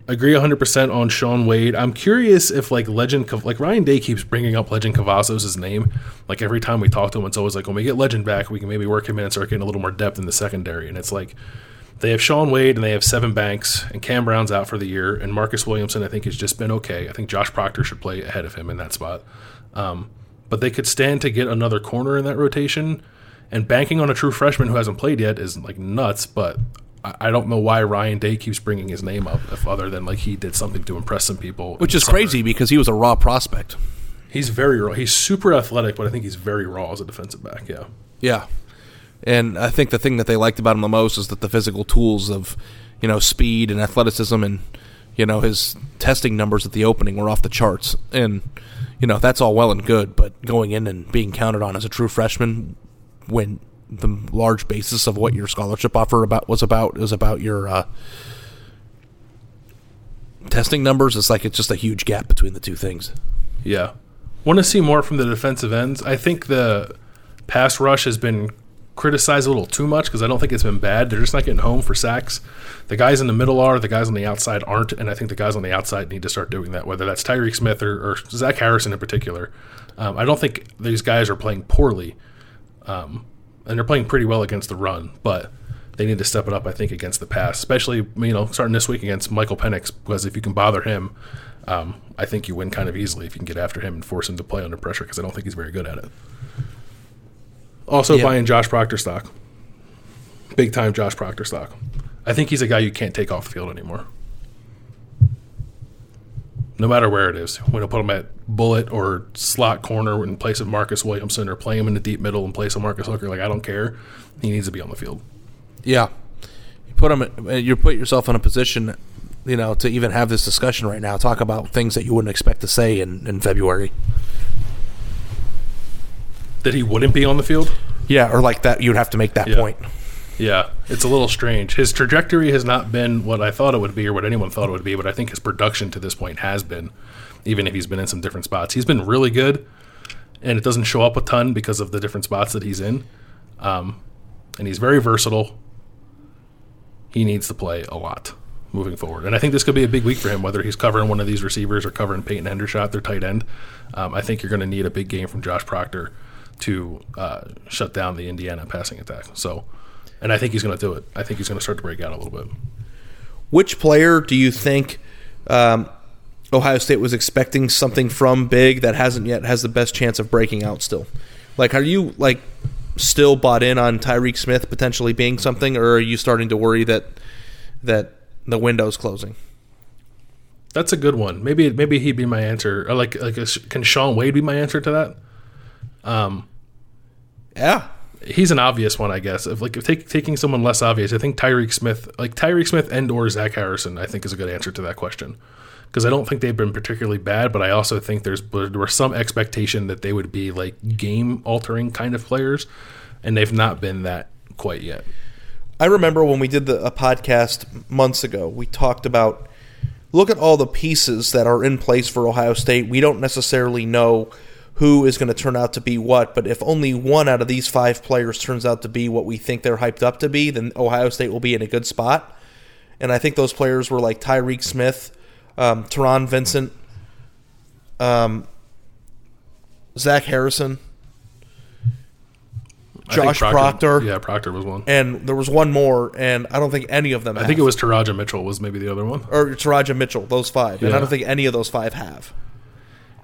agree 100% on Shaun Wade. I'm curious if like Lejond like Ryan Day keeps bringing up Lejond Cavazos' name. Like every time we talk to him, it's always like when we get Lejond back, we can maybe work him in and start getting a little more depth in the secondary. And it's like they have Shaun Wade and they have Sevyn Banks and Cam Brown's out for the year and Marcus Williamson I think has just been okay. I think Josh Proctor should play ahead of him in that spot. Um, but they could stand to get another corner in that rotation. And banking on a true freshman who hasn't played yet is like nuts, but I don't know why Ryan Day keeps bringing his name up, if other than like he did something to impress some people. Which is crazy because he was a raw prospect. He's very raw. He's super athletic, but I think he's very raw as a defensive back. Yeah. Yeah. And I think the thing that they liked about him the most is that the physical tools of, you know, speed and athleticism and, you know, his testing numbers at the opening were off the charts. And, you know, that's all well and good, but going in and being counted on as a true freshman when the large basis of what your scholarship offer about was about is about your uh, testing numbers. It's like it's just a huge gap between the two things. Yeah, want to see more from the defensive ends. I think the pass rush has been criticized a little too much because I don't think it's been bad. They're just not getting home for sacks. The guys in the middle are, the guys on the outside aren't, and I think the guys on the outside need to start doing that. Whether that's Tyreke Smith or, or Zach Harrison in particular. Um, I don't think these guys are playing poorly. Um, and they're playing pretty well against the run, but they need to step it up, I think, against the pass, especially you know starting this week against Michael Penix, because if you can bother him, um, I think you win kind of easily if you can get after him and force him to play under pressure, because I don't think he's very good at it. Also, buying Josh Proctor stock, big time Josh Proctor stock. I think he's a guy you can't take off the field anymore no matter where it is. We're going to put him at bullet or slot corner in place of Marcus Williamson or play him in the deep middle in place of Marcus Hooker. Like, I don't care. He needs to be on the field. Yeah. You put him, uh, you put yourself in a position, you know, to even have this discussion right now. Talk about things that you wouldn't expect to say in, in February. That he wouldn't be on the field? Yeah, or like that, you'd have to make that yeah. point. Yeah, it's a little strange. His trajectory has not been what I thought it would be or what anyone thought it would be, but I think his production to this point has been, even if he's been in some different spots. He's been really good, and it doesn't show up a ton because of the different spots that he's in. Um, and he's very versatile. He needs to play a lot moving forward. And I think this could be a big week for him, whether he's covering one of these receivers or covering Peyton Hendershot, their tight end. Um, I think you're going to need a big game from Josh Proctor to uh, shut down the Indiana passing attack. So, and I think he's going to do it. I think he's going to start to break out a little bit. Which player do you think um, Ohio State was expecting something from big that hasn't yet has the best chance of breaking out still? Like, are you like still bought in on Tyreke Smith potentially being something, or are you starting to worry that that the window's closing? That's a good one. Maybe maybe he'd be my answer. Or like like a, can Shaun Wade be my answer to that? Um, yeah, he's an obvious one, I guess. If like if take, taking someone less obvious, I think Tyreke Smith, like Tyreke Smith and or Zach Harrison, I think is a good answer to that question. Because I don't think they've been particularly bad, but I also think there's there was some expectation that they would be like game altering kind of players, and they've not been that quite yet. I remember when we did the, a podcast months ago, we talked about look at all the pieces that are in place for Ohio State. We don't necessarily know who is going to turn out to be what, but if only one out of these five players turns out to be what we think they're hyped up to be, then Ohio State will be in a good spot. And I think those players were like Tyreke Smith, um, Taron Vincent, um, Zach Harrison, Josh Proctor, Proctor. Yeah, Proctor was one. And there was one more, and I don't think any of them I have. think it was Teradja Mitchell was maybe the other one. or Teradja Mitchell, those five. And I don't think any of those five have.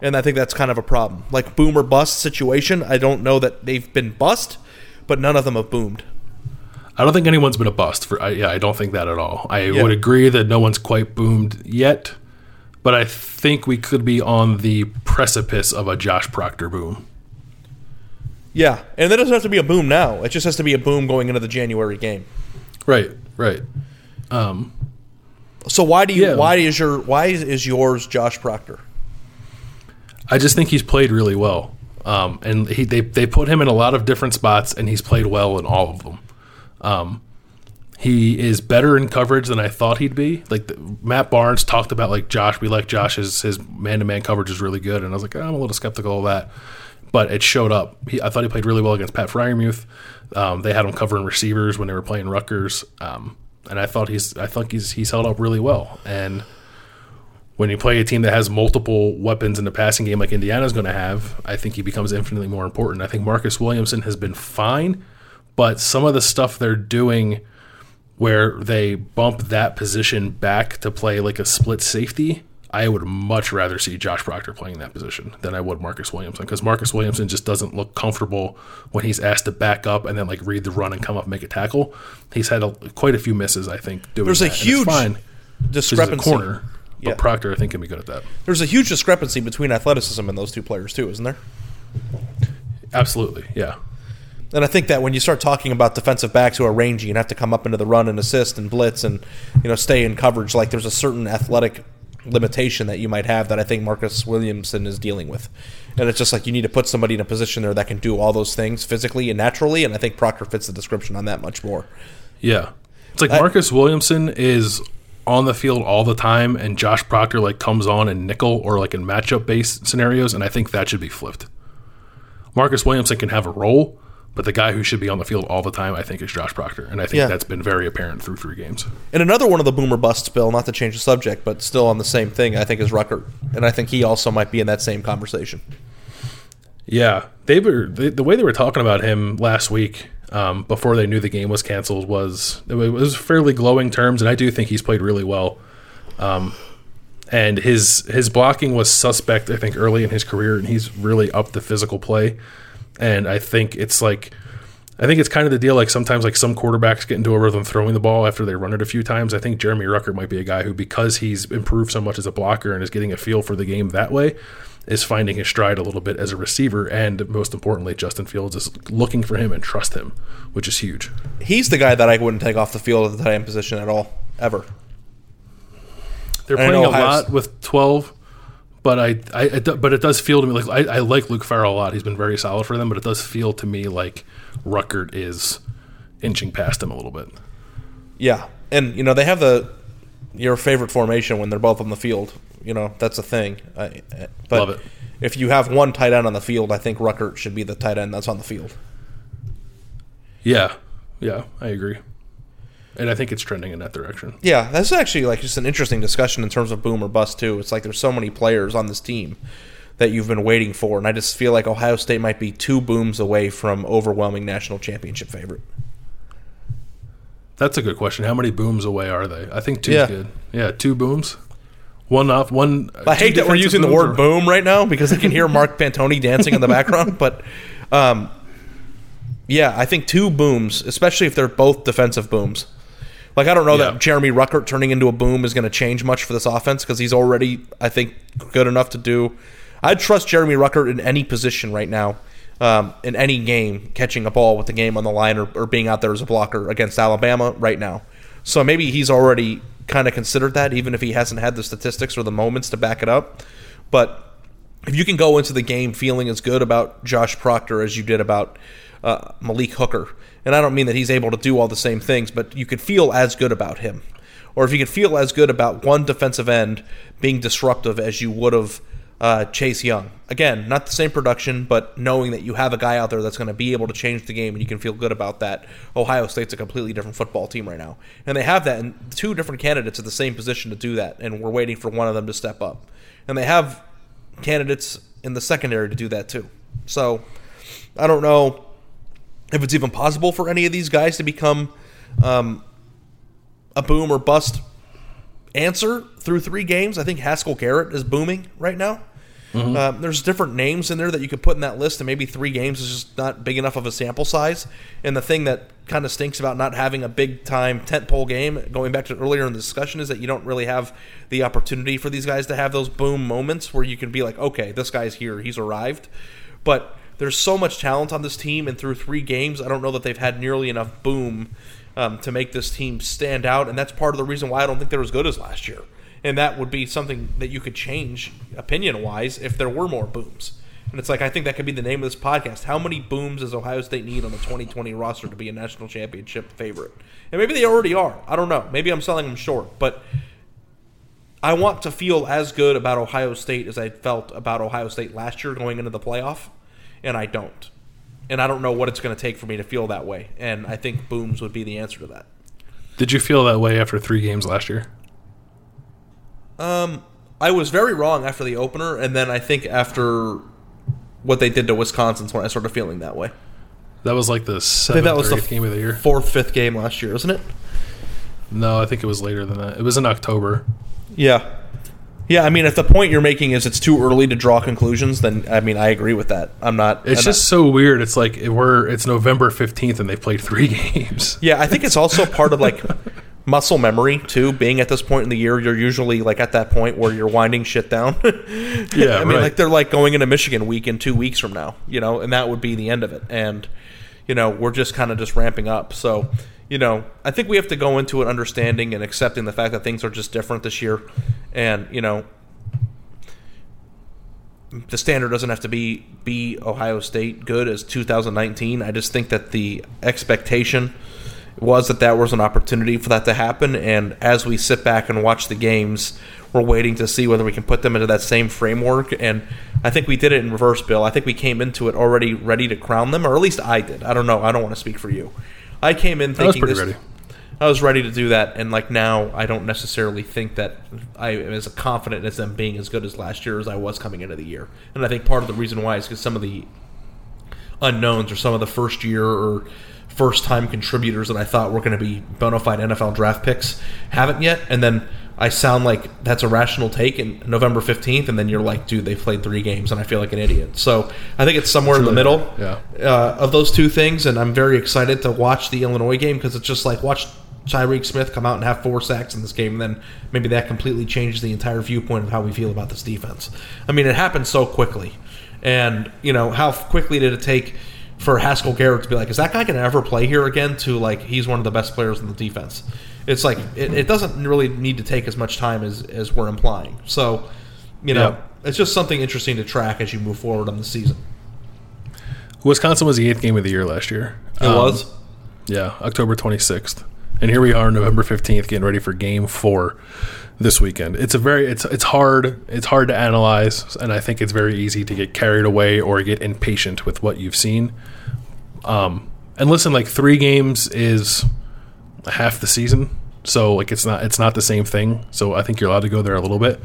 And I think that's kind of a problem. Like boom or bust situation, I don't know that they've been bust, but none of them have boomed. I don't think anyone's been a bust for. I, yeah, I don't think that at all. I Yeah. would agree that no one's quite boomed yet, but I think we could be on the precipice of a Josh Proctor boom. Yeah, and that doesn't have to be a boom now. It just has to be a boom going into the January game. Right, right. Um, so why do you? Yeah. Why is your? Why is yours Josh Proctor? I just think he's played really well, um, and he they they put him in a lot of different spots, and he's played well in all of them. Um, he is better in coverage than I thought he'd be. Like the, Matt Barnes talked about, like Josh, we like Josh's his man to man coverage is really good, and I was like, I'm a little skeptical of that, but it showed up. He, I thought he played really well against Pat Freiermuth. Um, they had him covering receivers when they were playing Rutgers, um, and I thought he's I think he's he's held up really well and when you play a team that has multiple weapons in the passing game like Indiana's going to have, I think he becomes infinitely more important. I think Marcus Williamson has been fine, but some of the stuff they're doing where they bump that position back to play like a split safety, I would much rather see Josh Proctor playing that position than I would Marcus Williamson because Marcus Williamson just doesn't look comfortable when he's asked to back up and then like read the run and come up and make a tackle. He's had a, quite a few misses, I think. Doing There's a that, it's huge fine 'cause he's a discrepancy. corner, but Yeah. Proctor I think can be good at that. There's a huge discrepancy between athleticism and those two players too, isn't there? Absolutely, yeah. And I think that when you start talking about defensive backs who are rangy and have to come up into the run and assist and blitz and you know stay in coverage, like there's a certain athletic limitation that you might have that I think Marcus Williamson is dealing with. And it's just like you need to put somebody in a position there that can do all those things physically and naturally, and I think Proctor fits the description on that much more. Yeah. It's like I- Marcus Williamson is on the field all the time and Josh Proctor like comes on in nickel or like in matchup based scenarios and I think that should be flipped. Marcus Williamson can have a role, but the guy who should be on the field all the time I think is Josh Proctor and I think Yeah. that's been very apparent through three games. And another one of the boomer busts, Bill, not to change the subject, but still on the same thing, I think is Ruckert, And I think he also might be in that same conversation. Yeah, they were they, the way they were talking about him last week um, before they knew the game was canceled was it was fairly glowing terms, and I do think he's played really well. Um, and his his blocking was suspect, I think, early in his career, and he's really upped the physical play. And I think it's like, I think it's kind of the deal. Like sometimes, like some quarterbacks get into a rhythm throwing the ball after they run it a few times. I think Jeremy Ruckert might be a guy who, because he's improved so much as a blocker and is getting a feel for the game that way, is finding his stride a little bit as a receiver. And most importantly, Justin Fields is looking for him and trust him, which is huge. He's the guy that I wouldn't take off the field at the tight end position at all, ever. They're playing a lot with twelve, but I, I, it, but it does feel to me like I, I like Luke Farrell a lot. He's been very solid for them, but it does feel to me like Ruckert is inching past him a little bit. Yeah, and you know they have the your favorite formation when they're both on the field. You know that's a thing. I, but Love it. if you have one tight end on the field, I think Ruckert should be the tight end that's on the field. Yeah, yeah, I agree, and I think it's trending in that direction. Yeah, that's actually like just an interesting discussion in terms of boom or bust too. It's like there's so many players on this team that you've been waiting for, and I just feel like Ohio State might be two booms away from overwhelming national championship favorite. That's a good question. How many booms away are they? I think two's Yeah. good. Yeah, two booms. One off. One. I hate that we're using the word or- boom right now because I can hear Mark Pantoni dancing in the background. But um, yeah, I think two booms, especially if they're both defensive booms. Like I don't know Yeah. that Jeremy Ruckert turning into a boom is going to change much for this offense because he's already, I think, good enough to do. I'd trust Jeremy Ruckert in any position right now, um, in any game, catching a ball with the game on the line or, or being out there as a blocker against Alabama right now. So maybe he's already kind of considered that, even if he hasn't had the statistics or the moments to back it up. But if you can go into the game feeling as good about Josh Proctor as you did about uh, Malik Hooker, and I don't mean that he's able to do all the same things, but you could feel as good about him. Or if you could feel as good about one defensive end being disruptive as you would have uh, Chase Young. Again, not the same production, but knowing that you have a guy out there that's going to be able to change the game and you can feel good about that. Ohio State's a completely different football team right now. And they have that, and two different candidates at the same position to do that, and we're waiting for one of them to step up. And they have candidates in the secondary to do that too. So I don't know if it's even possible for any of these guys to become um, a boom or bust answer through three games. I think Haskell Garrett is booming right now. Um, there's different names in there that you could put in that list, and maybe three games is just not big enough of a sample size. And the thing that kind of stinks about not having a big time tentpole game, going back to earlier in the discussion, is that you don't really have the opportunity for these guys to have those boom moments where you can be like, okay, this guy's here, he's arrived. But there's so much talent on this team, and through three games, I don't know that they've had nearly enough boom um, to make this team stand out, and that's part of the reason why I don't think they're as good as last year. And that would be something that you could change opinion wise if there were more booms. And it's like I think that could be the name of this podcast. How many booms does Ohio State need on the 2020 roster to be a national championship favorite? And maybe they already are. I don't know. Maybe I'm selling them short, but I want to feel as good about Ohio State as I felt about Ohio State last year going into the playoff, and I don't. And I don't know what it's going to take for me to feel that way. And I think booms would be the answer to that. Did you feel that way after three games last year? Um, I was very wrong after the opener, and then I think after what they did to Wisconsin's when I started feeling that way. That was like the seventh that was or the game of the year. fourth, fifth game last year, isn't it? No, I think it was later than that. It was in October. Yeah. Yeah, I mean, if the point you're making is it's too early to draw conclusions, then I mean, I agree with that. I'm not. It's I'm just so weird. It's like we're it's November fifteenth and they played three games. yeah, I think it's also part of like muscle memory too. Being at this point in the year, you're usually like at that point where you're winding shit down. Yeah, I mean, right. like they're like going into Michigan week in two weeks from now, you know, and that would be the end of it. And you know, we're just kind of just ramping up. So, you know, I think we have to go into it understanding and accepting the fact that things are just different this year, and you know, the standard doesn't have to be be Ohio State good as 2019. I just think that the expectation was that that was an opportunity for that to happen. And as we sit back and watch the games, we're waiting to see whether we can put them into that same framework. And I think we did it in reverse, Bill. I think we came into it already ready to crown them, or at least I did. I don't know. I don't want to speak for you. I came in I was thinking this, ready. I was ready to do that, and like now, I don't necessarily think that I am as confident as them being as good as last year as I was coming into the year. And I think part of the reason why is because some of the unknowns or some of the first year or first time contributors that I thought were going to be bona fide NFL draft picks haven't yet. And then I sound like that's a rational take in November 15th, and then you're like, dude, they played three games, and I feel like an idiot. So I think it's somewhere in the middle yeah. uh, of those two things, and I'm very excited to watch the Illinois game because it's just like watch Tyreke Smith come out and have four sacks in this game, and then maybe that completely changes the entire viewpoint of how we feel about this defense. I mean, it happened so quickly, and you know how quickly did it take for Haskell Garrett to be like, is that guy going to ever play here again? To like, he's one of the best players in the defense. It's like it, it doesn't really need to take as much time as as we're implying. So, you know, Yeah. it's just something interesting to track as you move forward on the season. Wisconsin was the eighth game of the year last year. It Um, was. Yeah, October 26th. And here we are, November 15th, getting ready for game four this weekend. It's a very it's it's hard it's hard to analyze, and I think it's very easy to get carried away or get impatient with what you've seen. Um, and listen, like three games is half the season, so like it's not it's not the same thing. So I think you're allowed to go there a little bit,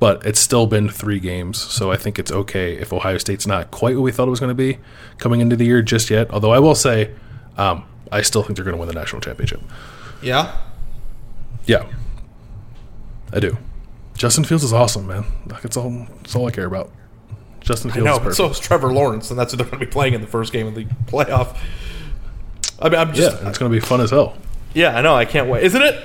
but it's still been three games, so I think it's okay if Ohio State's not quite what we thought it was going to be coming into the year just yet. Although I will say, um, I still think they're going to win the national championship. Yeah. Yeah, I do. Justin Fields is awesome, man. Like it's all that's all I care about. Justin Fields. I know, is but so is Trevor Lawrence, and that's what they're going to be playing in the first game of the playoff. I mean, I'm just yeah, it's going to be fun as hell. yeah, I know. I can't wait. Isn't it?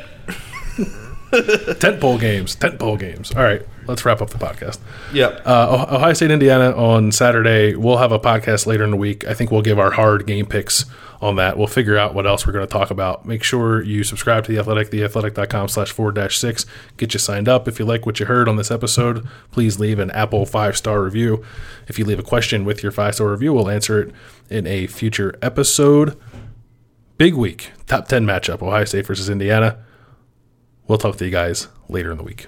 tent pole games, tent pole games. All right, let's wrap up the podcast. Yep. Uh, Oh- Ohio State, Indiana on Saturday. We'll have a podcast later in the week. I think we'll give our hard game picks on that. We'll figure out what else we're going to talk about. Make sure you subscribe to The Athletic, theathletic.com slash four dash six. Get you signed up. If you like what you heard on this episode, please leave an Apple five star review. If you leave a question with your five star review, we'll answer it in a future episode. Big week. Top 10 matchup Ohio State versus Indiana. We'll talk to you guys later in the week.